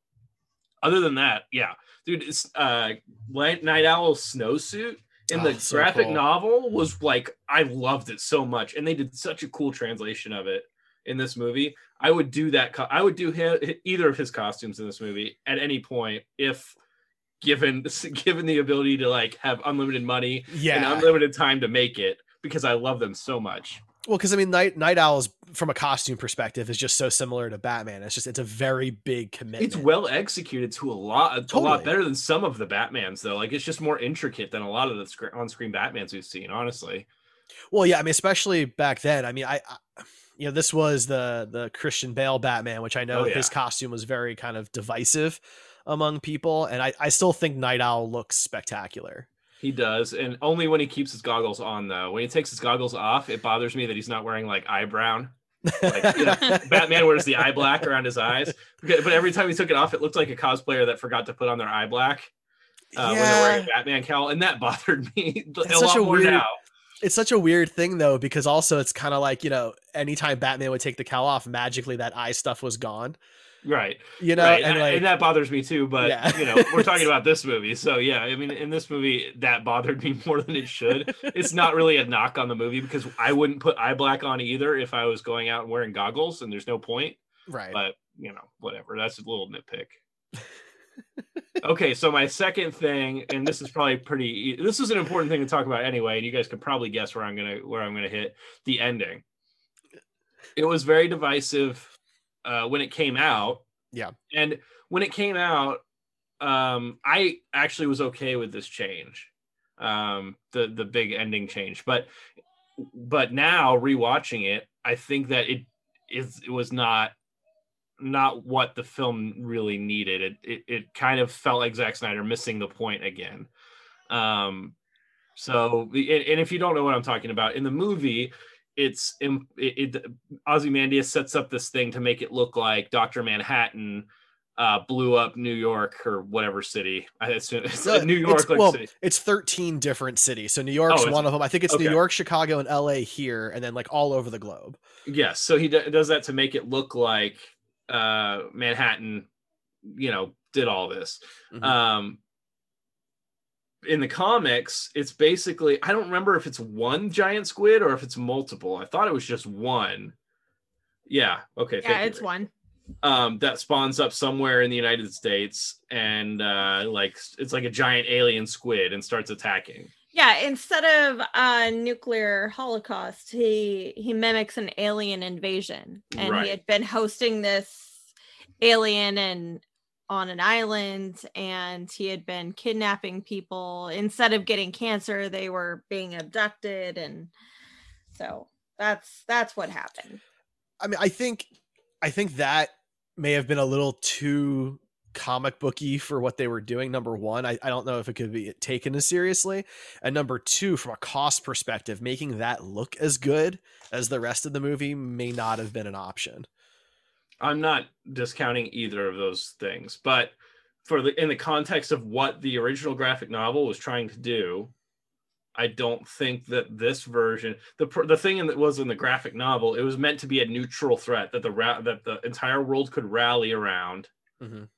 other than that yeah. Dude it's uh night owl snowsuit in the Oh, so graphic cool. novel was like i loved it so much and they did such a cool translation of it in this movie i would do that co- i would do him, either of his costumes in this movie at any point if given given the ability to like have unlimited money and unlimited time to make it because I love them so much. Well, because I mean, Night Night Owls from a costume perspective is just so similar to Batman. It's just it's a very big commitment. It's well executed to a lot, a Totally. lot better than some of the Batmans though. Like it's just more intricate than a lot of the sc- on-screen Batmans we've seen. Honestly, Well, yeah, I mean, especially back then. I mean, I you know, this was the the Christian Bale Batman, which I know Oh, his costume was very kind of divisive among people, and I I still think Night Owl looks spectacular. he does, and only when he keeps his goggles on though. When he takes his goggles off, it bothers me that he's not wearing like eye brown. Like, you know, Batman wears the eye black around his eyes, but every time he took it off, it looked like a cosplayer that forgot to put on their eye black. Uh, when they're wearing a Batman cowl, and that bothered me a It's lot such a more weird- now. It's such a weird thing though because also it's kind of like you know anytime batman would take the cowl off magically that eye stuff was gone Right. you know right. and And, like and that bothers me too, but Yeah. you know, we're talking about this movie. So yeah, I mean in this movie that bothered me more than it should. it's not really a knock on the movie because I wouldn't put eye black on either if I was going out and wearing goggles and there's no point. right But you know, whatever. That's a little nitpick. Okay, so my second thing, and this is probably pretty this is an important thing to talk about anyway, and you guys can probably guess where I'm gonna where I'm gonna hit the ending. It was very divisive uh, when it came out. Yeah. And when it came out, um, I actually was okay with this change, um, the the big ending change. But but now rewatching it, I think that it is it was not not what the film really needed. It it, it kind of felt like Zack Snyder missing the point again. Um, so and, and if you don't know what I'm talking about in the movie, it's it, it Ozymandias sets up this thing to make it look like Doctor Manhattan uh, blew up New York or whatever city. I assume it's Uh, New York, it's, like well, city. it's 13 different cities. So New York's it's- one of them. I think it's New. York, Chicago, and LA here, and then like all over the globe. Yes, so he d- does that to make it look like uh, Manhattan, you know, did all this. Mhm. Um, in the comics, it's basically I don't remember if it's one giant squid or if it's multiple. I thought it was just one. Yeah. Okay. Yeah, thank you, it's one. um that spawns up somewhere in the United States and uh like it's like a giant alien squid and starts attacking. Yeah, instead of a nuclear holocaust, he he mimics an alien invasion, and Right. he had been hosting this alien and on an island, and he had been kidnapping people. Instead of getting cancer, they were being abducted, and so that's that's what happened. I mean, I think, I think that may have been a little too comic booky for what they were doing. Number one, I, I don't know if it could be taken as seriously. And number two, from a cost perspective, making that look as good as the rest of the movie may not have been an option. I'm not discounting either of those things, but for the in the context of what the original graphic novel was trying to do, I don't think that this version the the thing that was in the graphic novel it was meant to be a neutral threat that the that the entire world could rally around Mhm.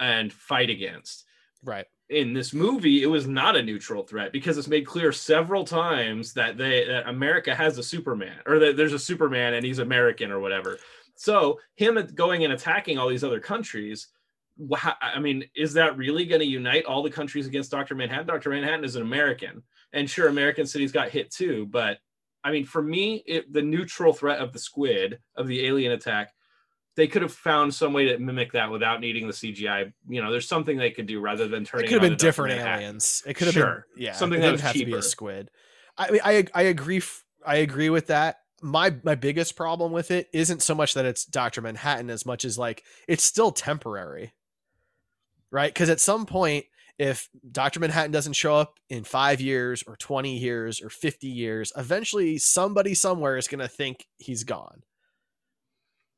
And fight against. Right. in this movie it was not a neutral threat because it's made clear several times that they that America has a Superman or that there's a Superman and he's American or whatever. So him going and attacking all these other countries, I mean, is that really going to unite all the countries against Dr. Manhattan? Dr. Manhattan is an American, and sure, American cities got hit too, but I mean, for me, it, the neutral threat of the squid of the alien attack they could have found some way to mimic that without needing the CGI. You know, there's something they could do rather than turning. It could have been different aliens. It could have Sure. been yeah. Something that was have to be a squid. I mean, I I agree. I agree with that. My my biggest problem with it isn't so much that it's Doctor Manhattan as much as like it's still temporary, right? Because at some point, if Doctor Manhattan doesn't show up in five years or twenty years or fifty years, eventually somebody somewhere is going to think he's gone.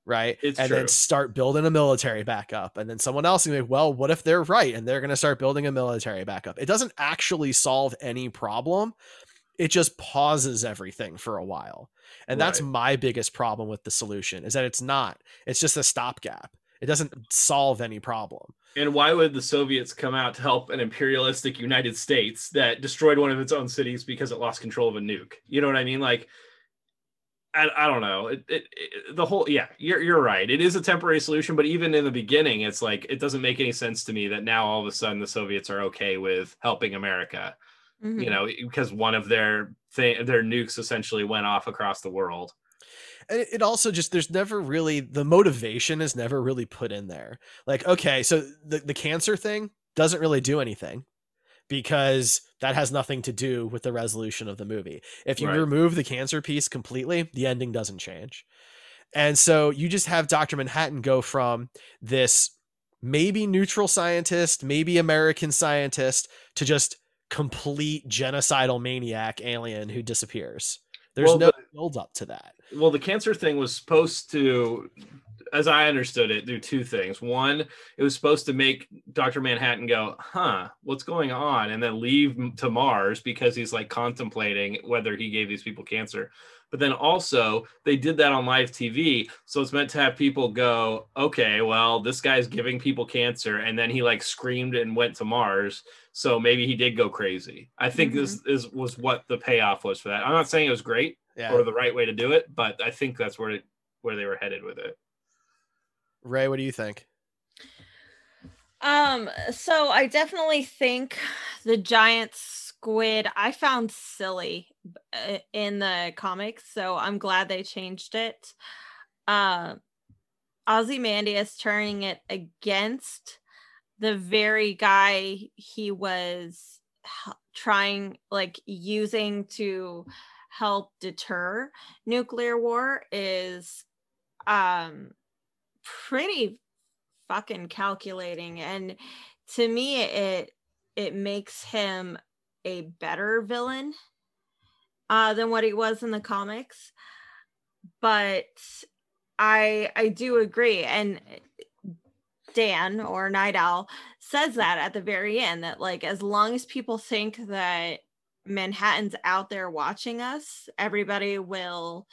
Right. It's and true. then start building a military backup. And then someone else to be, well, what if they're right? And they're going to start building a military backup. It doesn't actually solve any problem. It just pauses everything for a while. And that's my biggest problem with the solution is that it's not. It's just a stopgap. It doesn't solve any problem. And why would the Soviets come out to help an imperialistic United States that destroyed one of its own cities because it lost control of a nuke? You know what I mean? Like, I, I don't know. It, it, it, the whole, yeah, you're, you're right. It is a temporary solution, but even in the beginning, it's like, it doesn't make any sense to me that now all of a sudden the Soviets are okay with helping America, Mhm. you know, because one of their, th- their nukes essentially went off across the world. And it- it also just there's never really the motivation is never really put in there. Like, okay, so the, the cancer thing doesn't really do anything because that has nothing to do with the resolution of the movie. If you Right. remove the cancer piece completely, the ending doesn't change. And so you just have Dr. Manhattan go from this maybe neutral scientist, maybe American scientist to just complete genocidal maniac alien who disappears. There's Well, no but- build up to that. well the cancer thing was supposed to as I understood it, do two things. One, it was supposed to make Dr. Manhattan go, huh, what's going on? And then leave to Mars because he's like contemplating whether he gave these people cancer. But then also, they did that on live TV. So it's meant to have people go, okay, well, this guy's giving people cancer. And then he like screamed and went to Mars. So maybe he did go crazy. I think this mm-hmm. is was what the payoff was for that. I'm not saying it was great Yeah. or the right way to do it, but I think that's where it, where they were headed with it. Ray, what do you think? Um, so I definitely think the giant squid I found silly uh, in the comics, so I'm glad they changed it. Uh, Ozymandias turning it against the very guy he was trying, like, using to help deter nuclear war is um pretty fucking calculating. And to me it it makes him a better villain uh than what he was in the comics. But i i do agree. And dan or night owl says that at the very end that like as long as people think that manhattan's out there watching us everybody will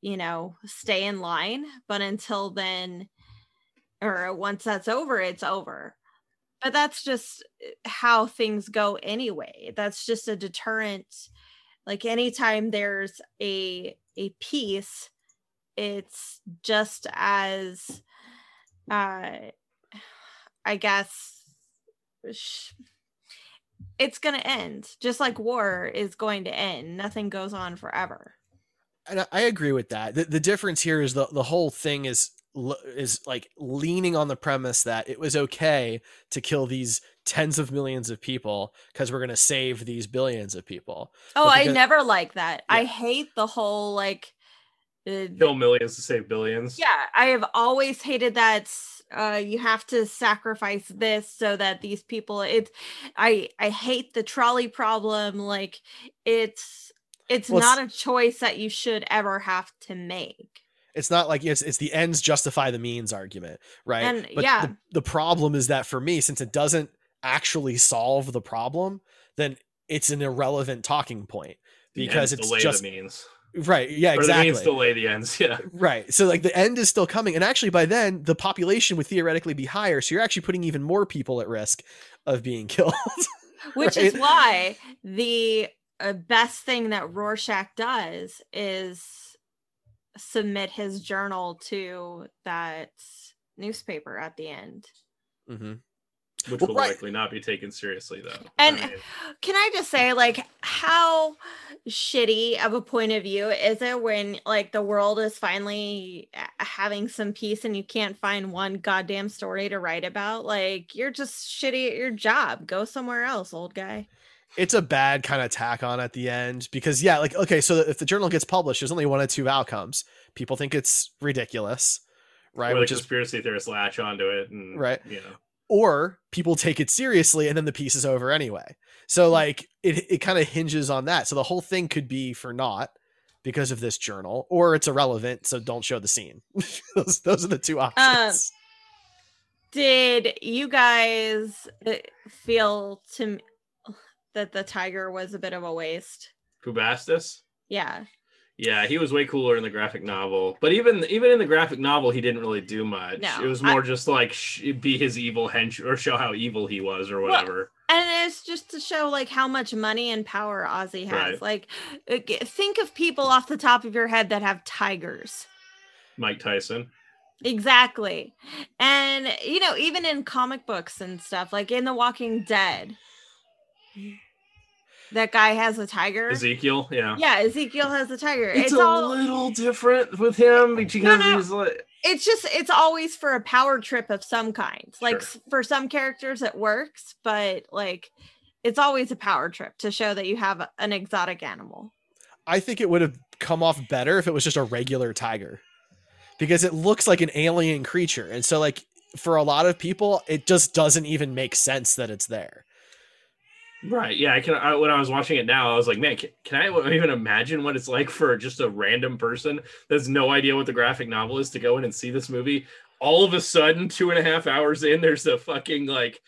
you know stay in line but until then or once that's over it's over. But that's just eh, how things go anyway. That's just a deterrent. Like anytime there's a a peace it's just as uh i guess it's going to end just like war is going to end. Nothing goes on forever and I- I agree with that. The, the difference here is the the whole thing is is like leaning on the premise that it was okay to kill these tens of millions of people because we're going to save these billions of people. Oh, But I never like that. I hate the whole like. uh, Kill millions to save billions. yeah, I have always hated that. Uh, you have to sacrifice this so that these people. It's. I I hate the trolley problem. Like it's it's Well, it's- not a choice that you should ever have to make. It's not like it's it's the ends justify the means argument, right? And, but yeah. the, the problem is that for me, since it doesn't actually solve the problem, then it's an irrelevant talking point because it's just the means. right. Yeah, Or exactly. the means delay the ends. Yeah. Right. So like the end is still coming. And actually by then the population would theoretically be higher. So you're actually putting even more people at risk of being killed. Which is why the uh, best thing that Rorschach does is submit his journal to that newspaper at the end. mm-hmm. Which will right. likely not be taken seriously though. And I mean, can I just say, like, how shitty of a point of view is it when, like, the world is finally having some peace and you can't find one goddamn story to write about? Like, you're just shitty at your job. Go somewhere else, old guy. It's a bad kind of tack on at the end because yeah, like okay, so if the journal gets published, there's only one of two outcomes. People think it's ridiculous, right? or the Which is conspiracy theorists latch onto it and Right. you know. or people take it seriously and then the peace is over anyway. So like it it kind of hinges on that. So the whole thing could be for naught because of this journal, or it's irrelevant, so don't show the scene. those, those are the two options. Did you guys uh, feel to m- that the tiger was a bit of a waste? Bubastis? Yeah. Yeah, he was way cooler in the graphic novel. But even even in the graphic novel, he didn't really do much. No, it was I- more just like sh- be his evil hench or show how evil he was or whatever. And it's just to show like how much money and power Ozzy has. Right. Like uh, think of people off the top of your head that have tigers. Mike Tyson. Exactly. And you know, even in comic books and stuff, like in The Walking Dead, that guy has a tiger. Ezekiel, yeah. Yeah, Ezekiel has a tiger. It's, It's, a all little different with him because no. he's like it's just it's always for a power trip of some kind. Like Sure. s- for some characters it works, but like it's always a power trip to show that you have an exotic animal. I think it would have come off better if it was just a regular tiger. Because it looks like an alien creature. And so like for a lot of people, it just doesn't even make sense that it's there. Right. Yeah. I can. I, when I was watching it now, I was like, man, can, can I even imagine what it's like for just a random person that has no idea what the graphic novel is to go in and see this movie? All of a sudden, two and a half hours in, there's a fucking like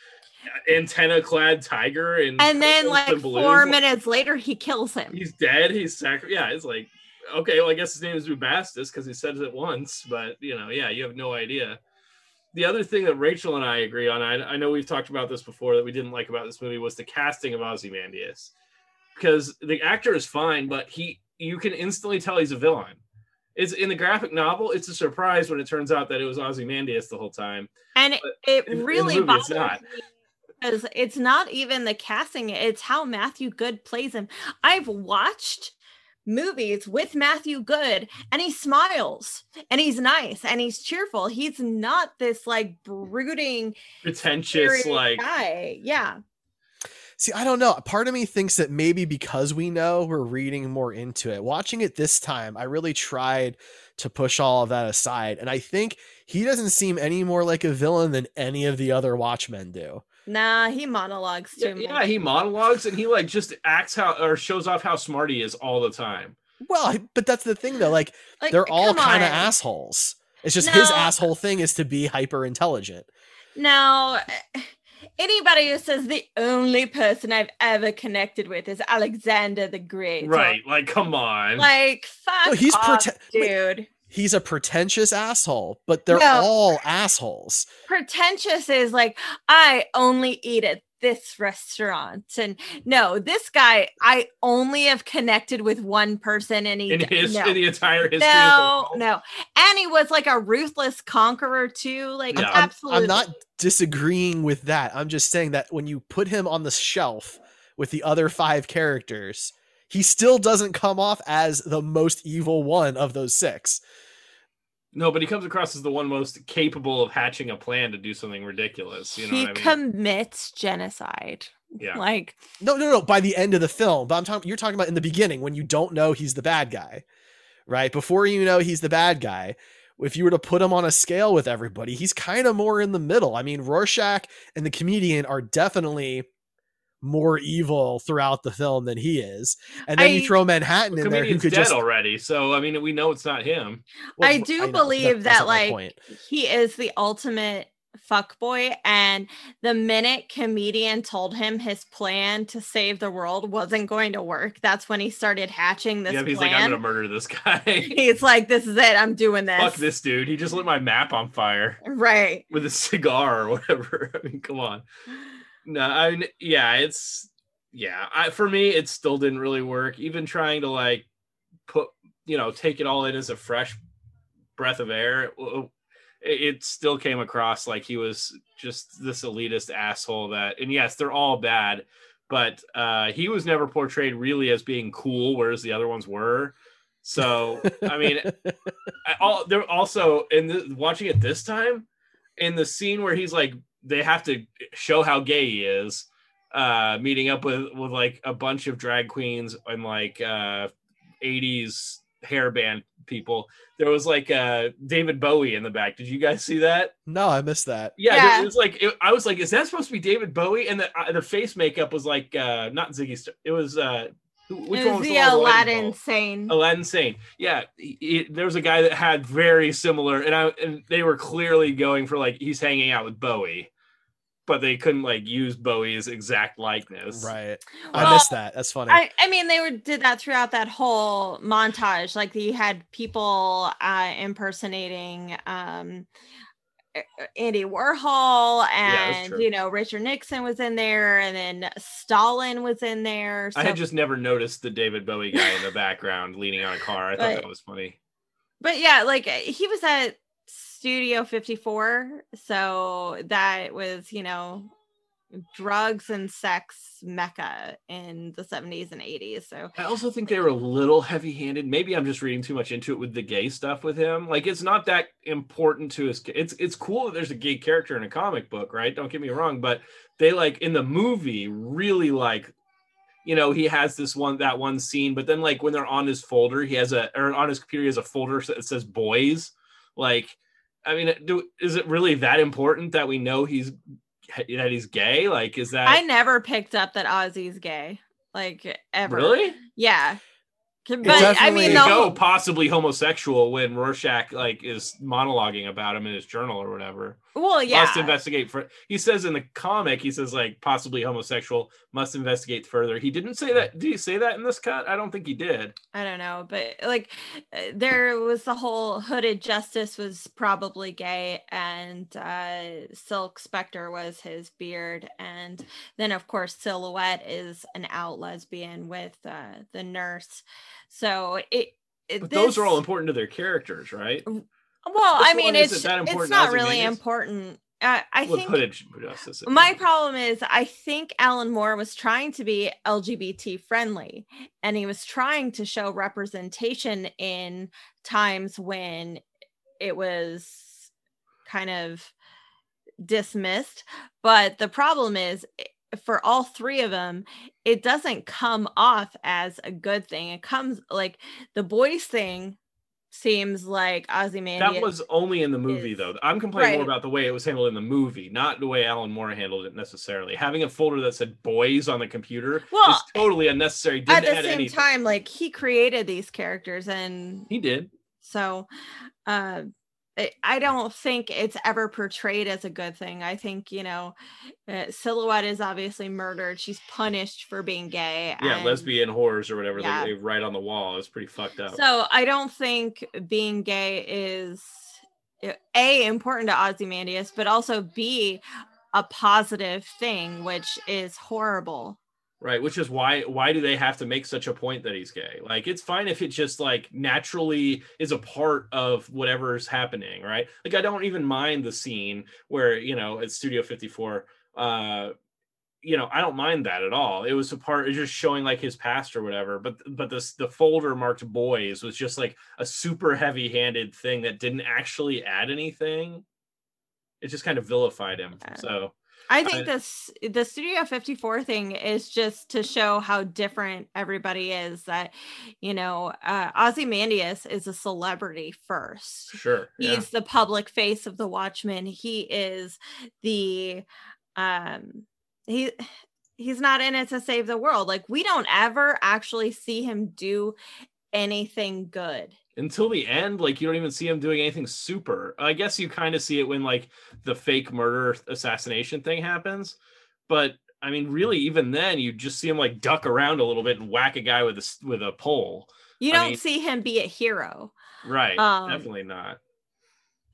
antenna clad tiger and And then, like, and four minutes later, he kills him. He's dead. He's sacri- Yeah. It's like, okay, well, I guess his name is Bubastis because he said it once, but you know, yeah, you have no idea. The other thing that Rachel and I agree on, I, I know we've talked about this before that we didn't like about this movie was the casting of Ozymandias, because the actor is fine, but he you can instantly tell he's a villain. It's in the graphic novel. It's a surprise when it turns out that it was Ozymandias the whole time. And it, But it in- in really movie, bothers not. me because it's not even the casting, it's how Matthew Goode plays him. I've watched movies with Matthew Goode and he smiles and he's nice and he's cheerful. He's not this like brooding Pretentious, like guy. Yeah. See, I don't know. Part of me thinks that maybe because we know we're reading more into it. Watching it this time, I really tried to push all of that aside. And I think he doesn't seem any more like a villain than any of the other Watchmen do. Nah, he monologues too yeah, much. he monologues and he like just acts how or shows off how smart he is all the time. Well, but that's the thing though. Like, Like, they're all kind of assholes. It's just his asshole thing is to be hyper intelligent. Now, anybody who says the only person I've ever connected with is Alexander the Great, Right. Like, come on. Like, fuck No, he's off, prete- wait. dude. He's a pretentious asshole, but they're No. all assholes. Pretentious is like, I only eat at this restaurant. And no, this guy, I only have connected with one person and he in his no. in the entire history no, of the world. no. And he was like a ruthless conqueror too. Like Yeah. I'm- absolutely. I'm not disagreeing with that. I'm just saying that when you put him on the shelf with the other five characters, he still doesn't come off as the most evil one of those six. No, but he comes across as the one most capable of hatching a plan to do something ridiculous. You know he I mean? commits genocide. yeah. Like No, no, no. By the end of the film, but I'm talking. You're talking about in the beginning when you don't know he's the bad guy, right? Before you know he's the bad guy. If you were to put him on a scale with everybody, he's kind of more in the middle. I mean, Rorschach and the comedian are definitely more evil throughout the film than he is. And then you throw Manhattan the in there, who could dead just. already, so I mean, we know it's not him. well, I do know, believe that's that like he is the ultimate fuck boy and the minute comedian told him his plan to save the world wasn't going to work that's when he started hatching this yeah, he's like, I'm gonna murder this guy. he's like this is it i'm doing this Fuck this dude. He just lit my map on fire right with a cigar or whatever. I mean, come on. No, I mean, yeah, it's yeah. I for me, it still didn't really work. Even trying to like put, you know, take it all in as a fresh breath of air. It, it still came across like he was just this elitist asshole that, and yes, they're all bad, but uh, he was never portrayed really as being cool, whereas the other ones were. So, I mean, I, all they're also in the, watching it this time in the scene where he's like they have to show how gay he is uh meeting up with with like a bunch of drag queens and like uh 80s hair band people there was like uh david bowie in the back did you guys see that no, I missed that. yeah, Yeah. it was like it, i was like is that supposed to be david bowie and the uh, the face makeup was like uh not ziggy Star- it was uh who, which it one was was the the, aladdin bowl? scene Aladdin Sane. Yeah, he- he- there was a guy that had very similar, and I and they were clearly going for like he's hanging out with Bowie, but they couldn't like use Bowie's exact likeness. Right. Well, I missed that. That's funny. I, I mean they were did that throughout that whole montage like you had people uh impersonating um Andy Warhol and true. you know Richard Nixon was in there and then Stalin was in there so I had just never noticed the David Bowie guy in the background leaning on a car. I thought But- that was funny. but yeah like uh, he was at Studio 54 so that was you know drugs and sex mecca in the 70s and 80s so I also think they were a little heavy-handed. Maybe I'm just reading too much into it with the gay stuff with him. Like it's not that important to his. It's it's cool that there's a gay character in a comic book, right? Don't get me wrong, but they like in the movie really like, you know, he has this one that one scene, but then like when they're on his folder, he has a or on his computer he has a folder that says boys. Like, I mean, do is it really that important that we know he's that he's gay? Like, is that I never picked up that Ozzy's gay, like ever. really? Yeah. But I mean, They the go whole, possibly homosexual when Rorschach like is monologuing about him in his journal or whatever. well, yeah. Must investigate for. He says in the comic, he says like possibly homosexual. Must investigate further. He didn't say that. Did he say that in this cut? I don't think he did. I don't know, but like uh, there was the whole hooded justice was probably gay, and uh, Silk Spectre was his beard, and then of course Silhouette is an out lesbian with uh, the nurse. So it. it But those are all important to their characters, right? Well, Which I mean, it's it it's not really important. Uh, I think justice. my problem is I think Alan Moore was trying to be LGBT friendly and he was trying to show representation in times when it was kind of dismissed. But the problem is for all three of them, it doesn't come off as a good thing. It comes like the boys thing seems like Ozymandias. That was only in the movie, is- though. I'm complaining more about the way it was handled in the movie, not the way Alan Moore handled it necessarily. Having a folder that said "boys" on the computer Well, is totally unnecessary. Didn't at the same anything. time, like he created these characters and he did. So, uh, I- I don't think it's ever portrayed as a good thing. I think you know, uh, Silhouette is obviously murdered. She's punished for being gay. Yeah, and- lesbian whores or whatever Yeah. they, they write on the wall. It's pretty fucked up. So I don't think being gay is uh, a important to Ozymandias, but also b a positive thing, which is horrible. Right? Which is why why do they have to make such a point that he's gay? Like it's fine if it just like naturally is a part of whatever's happening right? Like i don't even mind the scene where you know it's studio 54 uh you know i don't mind that at all. It was a part it's just showing like his past or whatever but but this the folder marked boys was just like a super heavy handed thing that didn't actually add anything. It just kind of vilified him so I think this the Studio 54 thing is just to show how different everybody is. That you know, uh, Ozymandias is a celebrity first. sure yeah. He's the public face of the Watchmen. He is the um he he's not in it to save the world. Like we don't ever actually see him do anything good. until the end like you don't even see him doing anything super i guess you kind of see it when like the fake murder assassination thing happens but i mean really even then you just see him like duck around a little bit and whack a guy with a with a pole You don't mean- see him be a hero. right Um, definitely not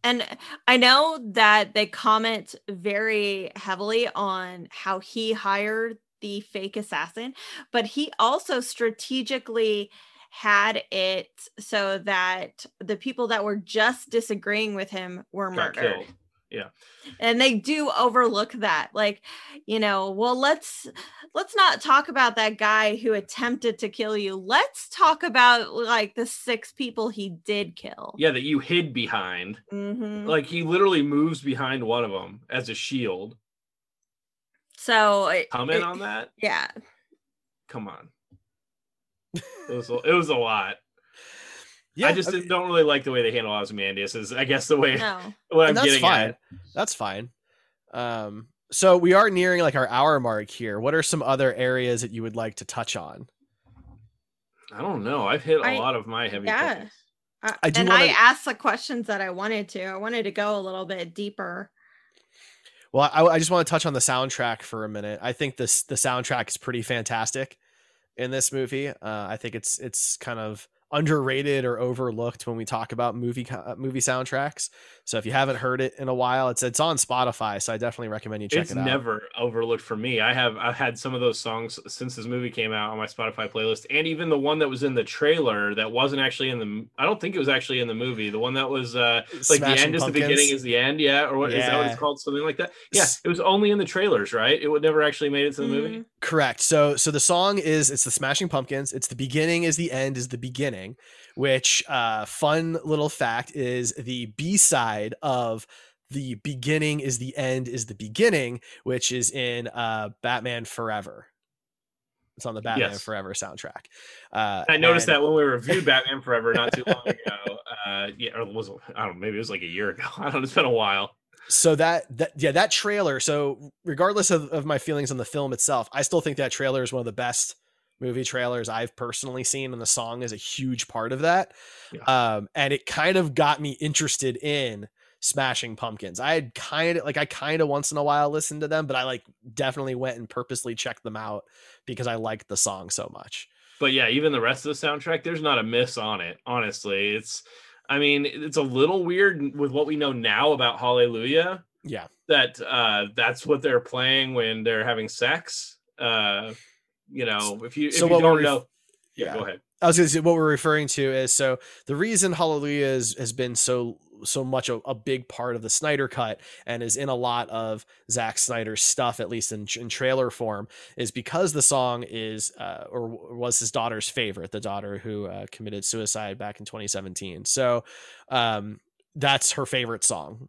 And I know that they comment very heavily on how he hired the fake assassin, but he also strategically had it so that the people that were just disagreeing with him were got murdered. killed yeah And they do overlook that. Like, you know, well, let's let's not talk about that guy who attempted to kill you. Let's talk about like the six people he did kill. yeah that you hid behind Mhm. like he literally moves behind one of them as a shield So it- comment it- on that Yeah. come on it was a, it was a lot Yeah, I just I mean- don't really like the way they handle Ozymandias. Is I guess the way No. what I'm and that's getting fine. at. That's fine. Um, so we are nearing like our hour mark here. What are some other areas that you would like to touch on? I don't know. I've hit a I- lot of my heavy yeah. points. Uh, I do and wanna- I asked the questions that I wanted to. I wanted to go a little bit deeper. Well, I, I just want to touch on the soundtrack for a minute. I think this the soundtrack is pretty fantastic in this movie. Uh, I think it's it's kind of underrated or overlooked when we talk about movie uh, movie soundtracks. So if you haven't heard it in a while, it's it's on Spotify. So I definitely recommend you check it's it out. never overlooked for me. I have I've had some of those songs since this movie came out on my Spotify playlist, and even the one that was in the trailer that wasn't actually in the. I don't think it was actually in the movie. The one that was uh like the Smashing end is the beginning is the end, yeah, or what is that? What Yeah. it's called? Something like that. Yeah, it was only in the trailers, right? It would never actually made it to the Mm-hmm. movie. Correct. So so the song is it's the Smashing Pumpkins. It's the beginning is the end is the beginning, which uh fun little fact is the B-side of the beginning is the end is the beginning, which is in uh Batman Forever. It's on the Batman Yes. Forever soundtrack. Uh I noticed and- that when we reviewed Batman Forever not too long ago. Uh, yeah, or was I don't know, maybe it was like a year ago. I don't know. It's been a while. so that that yeah that trailer so regardless of, of my feelings on the film itself i still think that trailer is one of the best movie trailers i've personally seen and the song is a huge part of that Yeah. um and it kind of got me interested in smashing pumpkins i had kind of like i kind of once in a while listened to them but i like definitely went and purposely checked them out because i liked the song so much but yeah, even the rest of the soundtrack, there's not a miss on it. Honestly, it's, I mean, it's a little weird with what we know now about Hallelujah yeah that uh that's what they're playing when they're having sex. Uh, you know, if you if So you what don't we're know, yeah, yeah. go ahead. I was going to say what we're referring to is so the reason Hallelujah is, has been so so much a, a big part of the Snyder cut and is in a lot of Zack Snyder's stuff, at least in, in trailer form, is because the song is uh, or was his daughter's favorite, the daughter who uh, committed suicide back in 2017. So um, that's her favorite song.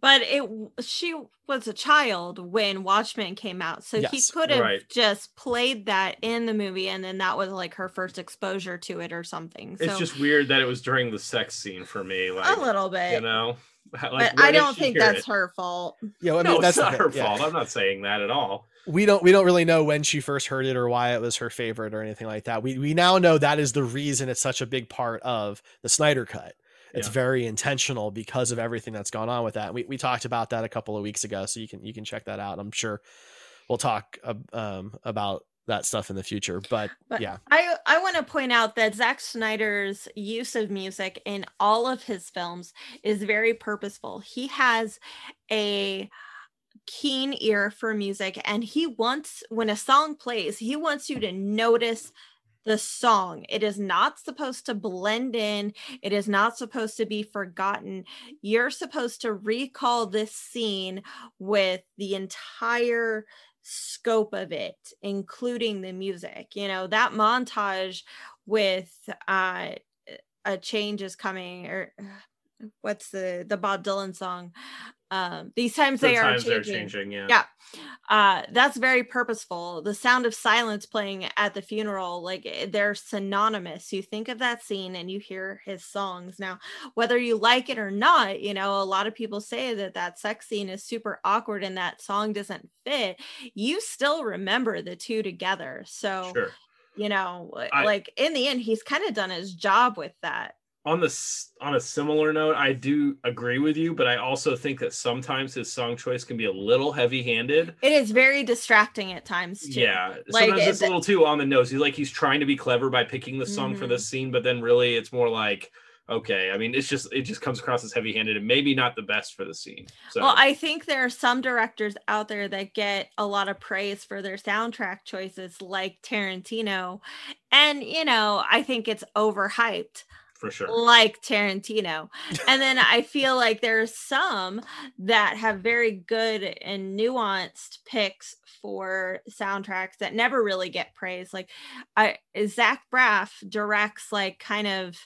But it she was a child when Watchmen came out. So he could have right. just played that in the movie and then that was like her first exposure to it or something. So It's just weird that it was during the sex scene for me. Like a little bit. you know, like, but I don't think that's it? her fault. Yeah, I mean no, that's it's not her yeah. fault. I'm not saying that at all. we don't we don't really know when she first heard it or why it was her favorite or anything like that. We we now know that is the reason it's such a big part of the Snyder cut. It's Yeah. very intentional because of everything that's gone on with that. We we talked about that a couple of weeks ago, so you can you can check that out. I'm sure we'll talk um about that stuff in the future. But, But yeah, I I want to point out that Zack Snyder's use of music in all of his films is very purposeful. He has a keen ear for music and he wants when a song plays, he wants you to notice the song. It is not supposed to blend in. It is not supposed to be forgotten. You're supposed to recall this scene with the entire scope of it, including the music. You know, that montage with uh a change is coming or what's the the Bob Dylan song? Um these times The they are times they're changing. changing. Yeah. Yeah. Uh that's very purposeful. The sound of silence playing at the funeral like eh, they're synonymous. You think of that scene and you hear his songs. Now, whether you like it or not, you know, a lot of people say that that sex scene is super awkward and that song doesn't fit. You still remember the two together. So, Sure. you know, I- like in the end he's kind of done his job with that. On this on a similar note i do agree with you but i also think that sometimes his song choice can be a little heavy handed It is very distracting at times too. yeah Like, sometimes it's a little too on the nose he's like he's trying to be clever by picking the song for Mhm. this scene but then really it's more like okay i mean it's just it just comes across as heavy handed and maybe not the best for the scene so Well, I think there are some directors out there that get a lot of praise for their soundtrack choices, like Tarantino. And, you know, I think it's overhyped, for sure like Tarantino. And then I feel like there's some that have very good and nuanced picks for soundtracks that never really get praised. Like, I Zach Braff directs like kind of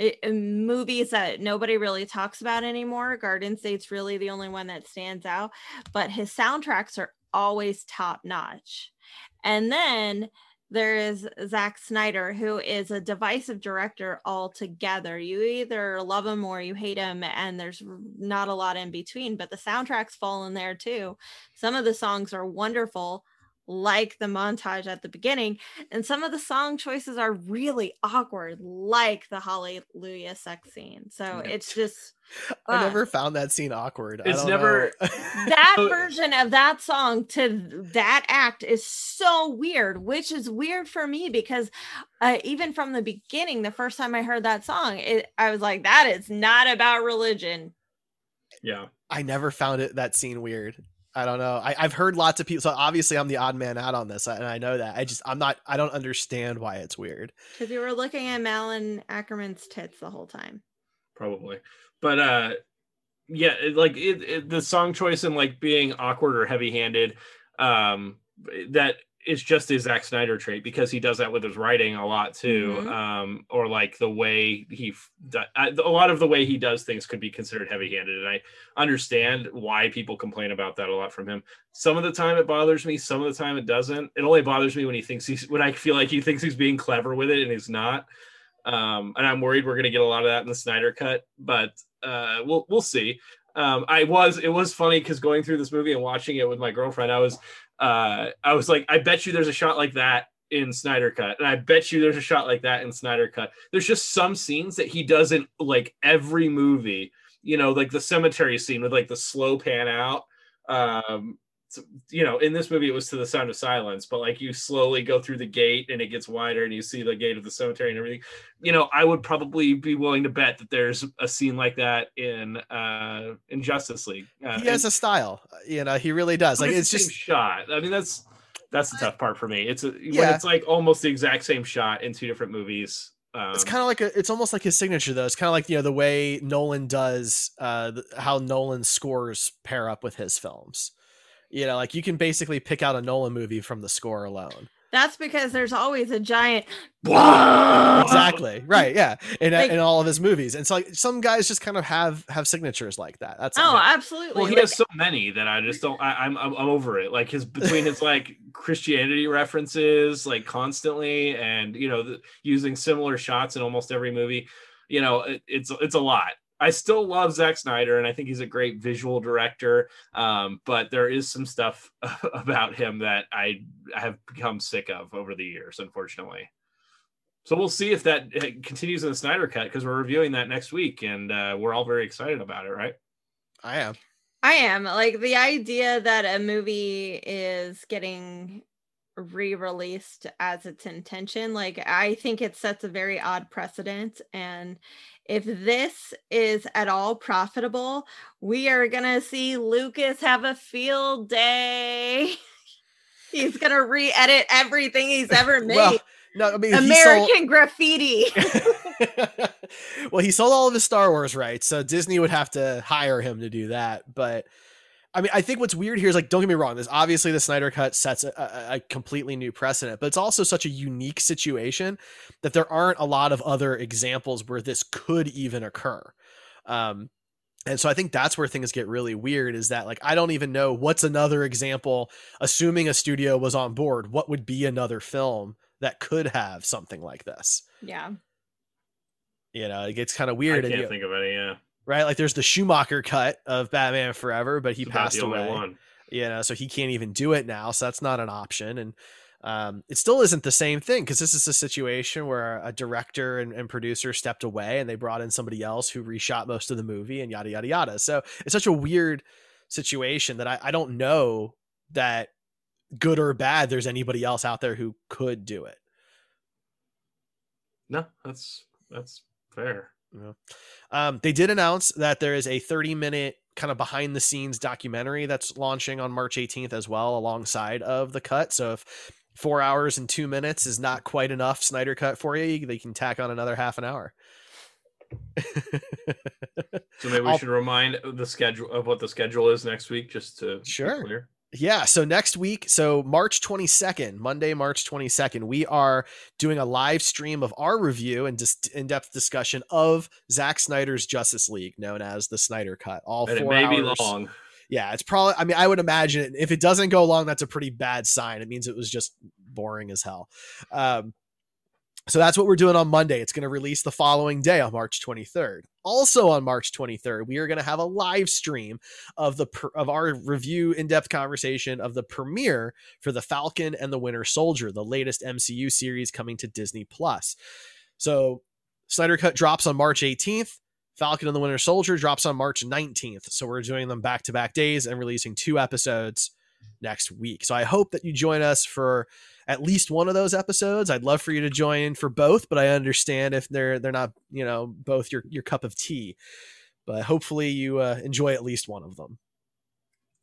i- i- movies that nobody really talks about anymore. Garden State's really the only one that stands out, but his soundtracks are always top notch. And then there is Zack Snyder, who is a divisive director altogether. You either love him or you hate him, and there's not a lot in between, but the soundtracks fall in there too. Some of the songs are wonderful, like the montage at the beginning, and some of the song choices are really awkward, like the Hallelujah sex scene. So Yeah. it's just I uh, never found that scene awkward. I It's don't never- know. that version of that song to that act is so weird, which is weird for me because uh, even from the beginning, the first time I heard that song, it, I was like, that is not about religion. yeah I never found it that scene weird. I don't know. I, I've heard lots of people. So obviously, I'm the odd man out on this, and I know that. I just, I'm not. I don't understand why it's weird. Because you were looking at Malin Akerman's tits the whole time. probably but uh yeah it, like it, it the song choice and like being awkward or heavy handed um that is just a Zack Snyder trait because he does that with his writing a lot too Mhm. um or like the way he a lot of the way he does things could be considered heavy handed and I understand why people complain about that a lot from him some of the time it bothers me some of the time it doesn't it only bothers me when he thinks he's when I feel like he thinks he's being clever with it and he's not um, and I'm worried we're going to get a lot of that in the Snyder cut, but uh, we'll we'll see. Um, I was. It was funny because going through this movie and watching it with my girlfriend, I was, uh, I was like, I bet you there's a shot like that in Snyder Cut, and I bet you there's a shot like that in Snyder Cut. There's just some scenes that he doesn't like every movie. You know, like the cemetery scene with like the slow pan out. Um, you know, in this movie it was to the sound of silence, but like you slowly go through the gate and it gets wider and you see the gate of the cemetery and everything. You know, I would probably be willing to bet that there's a scene like that in uh in Justice League. Uh, he has and, a style, you know, he really does. Like it's, it's just shot. I mean, that's that's the tough part for me. It's a, Yeah. when it's like almost the exact same shot in two different movies. Um, it's kind of like a, it's almost like his signature though. It's kind of like you know the way Nolan does uh the, how Nolan scores pair up with his films. You know, like you can basically pick out a Nolan movie from the score alone. That's because there's always a giant. exactly right yeah in, uh, Like- in all of his movies and so like some guys just kind of have have signatures like that that's Oh, all. absolutely. well, he Like, has so many that I just don't. I, I'm I'm I'm over it. Like his between his like Christianity references, like constantly, and you know, the, using similar shots in almost every movie. You know, it, it's it's a lot. I still love Zack Snyder, and I think he's a great visual director. Um, but there is some stuff about him that I have become sick of over the years, unfortunately. So we'll see if that uh, continues in the Snyder cut because we're reviewing that next week, and uh, we're all very excited about it, right? i am I am like the idea that a movie is getting re-released as its intention like i think it sets a very odd precedent and if this is at all profitable we are gonna see lucas have a field day. He's gonna re-edit everything he's ever made. well no i mean he sold- american graffiti. Well he sold all of his star wars rights so disney would have to hire him to do that but I mean, I think what's weird here is like, don't get me wrong. This obviously the Snyder Cut sets a, a, a completely new precedent, but it's also such a unique situation that there aren't a lot of other examples where this could even occur. Um, and so I think that's where things get really weird. Is that like I don't even know what's another example. Assuming a studio was on board, what would be another film that could have something like this? yeah You know, it gets kind of weird. I can't and you- think of any. Yeah, right? Like there's the Schumacher cut of Batman Forever, but he It's passed away. one. You know, so he can't even do it now. So that's not an option. And um, it still isn't the same thing because this is a situation where a director and, and producer stepped away and they brought in somebody else who reshot most of the movie and yada yada yada. So it's such a weird situation that I, I don't know that good or bad there's anybody else out there who could do it. No, that's that's fair. Um, they did announce that there is a 30 minute kind of behind the scenes documentary that's launching on March 18th as well, alongside of the cut. So if four hours and two minutes is not quite enough Snyder cut for you, they can tack on another half an hour. So maybe we I'll- should remind the schedule of what the schedule is next week, just to be Sure. Yeah, so next week, so March 22nd, Monday, March 22nd, we are doing a live stream of our review and just in-depth discussion of Zack Snyder's Justice League, known as the Snyder Cut. All And it four may be hours. long. Yeah, it's probably. I mean, I would imagine if it doesn't go long, that's a pretty bad sign. It means it was just boring as hell. Um, so that's what we're doing on Monday. It's going to release the following day on March 23rd. Also on March 23rd, we are going to have a live stream of the of our review in-depth conversation of the premiere for the Falcon and the Winter Soldier, the latest MCU series coming to Disney Plus. So Snyder Cut drops on March 18th. Falcon and the Winter Soldier drops on March 19th. So we're doing them back to back days and releasing two episodes next week. So I hope that you join us for at least one of those episodes. I'd love for you to join for both, but I understand if they're they're not, you know, both your your cup of tea. But hopefully you uh, enjoy at least one of them.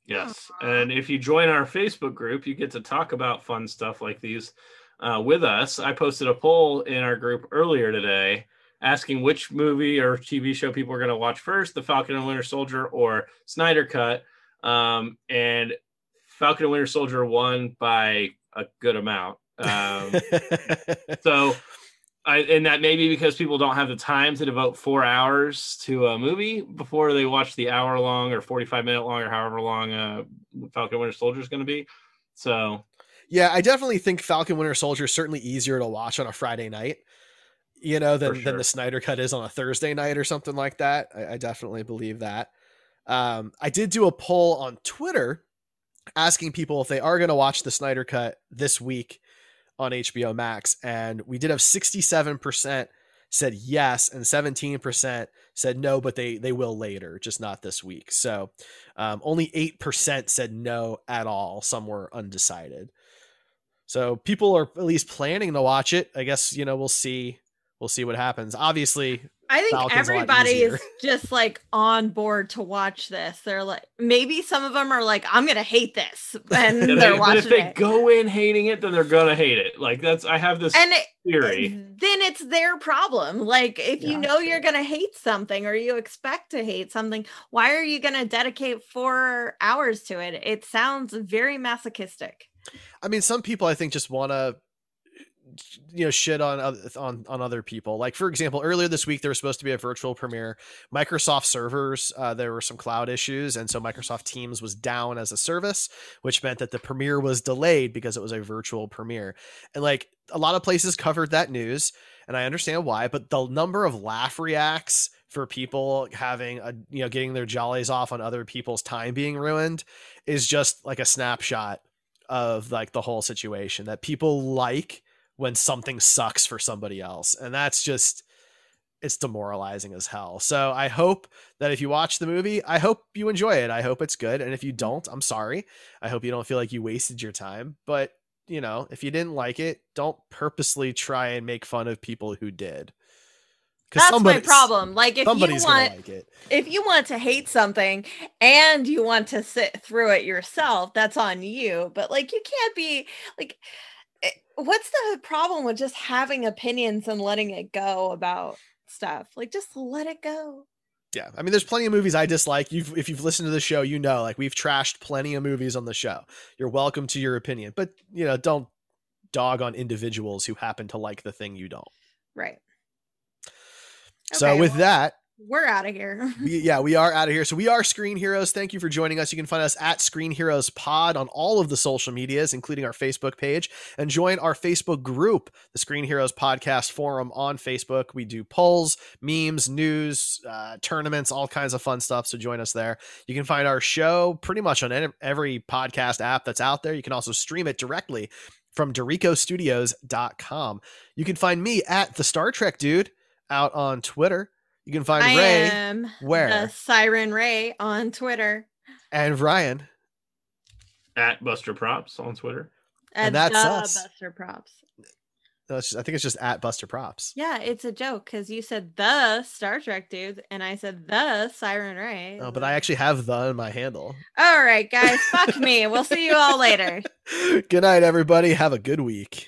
Yes. And if you join our Facebook group, you get to talk about fun stuff like these uh, with us. I posted a poll in our group earlier today asking which movie or TV show people are going to watch first The Falcon and Winter Soldier or Snyder Cut. Um, and Falcon and Winter Soldier won by a good amount. Um, so I, and that may be because people don't have the time to devote four hours to a movie before they watch the hour long or 45 minute long or however long uh, Falcon Winter Soldier is going to be. So Yeah, I definitely think Falcon Winter Soldier is certainly easier to watch on a Friday night, you know, than, For than the Snyder Cut is on a Thursday night or something like that. I, I definitely believe that. Um, I did do a poll on Twitter asking people if they are going to watch the Snyder Cut this week on HBO Max, and we did have 67% said yes, and 17% said no, but they they will later, just not this week. So um, only 8% said no at all. Some were undecided. So people are at least planning to watch it. I guess you know we'll see we'll see what happens. Obviously, I think Falcon's everybody is just like on board to watch this. They're like, maybe some of them are like, I'm gonna hate this, and Yeah, they're they- but watching if they it. go in hating it, then they're gonna hate it. Like that's I have this and it, theory. then it's their problem. Like if you know you're gonna hate something or you expect to hate something, why are you gonna dedicate four hours to it? It sounds very masochistic. I mean, some people I think just want to you know shit on on on other people. Like for example earlier this week there was supposed to be a virtual premiere microsoft servers uh, there were some cloud issues and so microsoft teams was down as a service which meant that the premiere was delayed because it was a virtual premiere. And like a lot of places covered that news and i understand why but the number of laugh reacts for people having a you know getting their jollies off on other people's time being ruined is just like a snapshot of like the whole situation that people like when something sucks for somebody else and that's just it's demoralizing as hell so i hope that if you watch the movie i hope you enjoy it i hope it's good and if you don't i'm sorry i hope you don't feel like you wasted your time but you know if you didn't like it don't purposely try and make fun of people who did That's my problem. Like if you want like it if you want to hate something and you want to sit through it yourself, that's on you. But like, you can't be like, Eh, what's the problem with just having opinions and letting it go about stuff? Like, just let it go. Yeah, I mean, there's plenty of movies I dislike. You've, if you've listened to the show, you know, like we've trashed plenty of movies on the show. You're welcome to your opinion, but you know, don't dog on individuals who happen to like the thing you don't. Right. so Okay, with well- that, We're out of here. we, yeah, we are out of here. So we are Screen Heroes. Thank you for joining us. You can find us at Screen Heroes Pod on all of the social medias, including our Facebook page, and join our Facebook group, the Screen Heroes Podcast Forum on Facebook. We do polls, memes, news, uh, tournaments, all kinds of fun stuff. So join us there. You can find our show pretty much on every podcast app that's out there. You can also stream it directly from DoricoStudios.com. You can find me at the Star Trek Dude out on Twitter. You can find I Ray am where? the Siren Ray on Twitter. and Ryan. At Buster Props on Twitter. And that's the us. Buster Props. No, just- I think it's just at Buster Props. Yeah, it's a joke because you said the Star Trek dude, and I said the Siren Ray. Oh, but I actually have the in my handle. All right, guys, fuck me. We'll see you all later. Good night, everybody. Have a good week.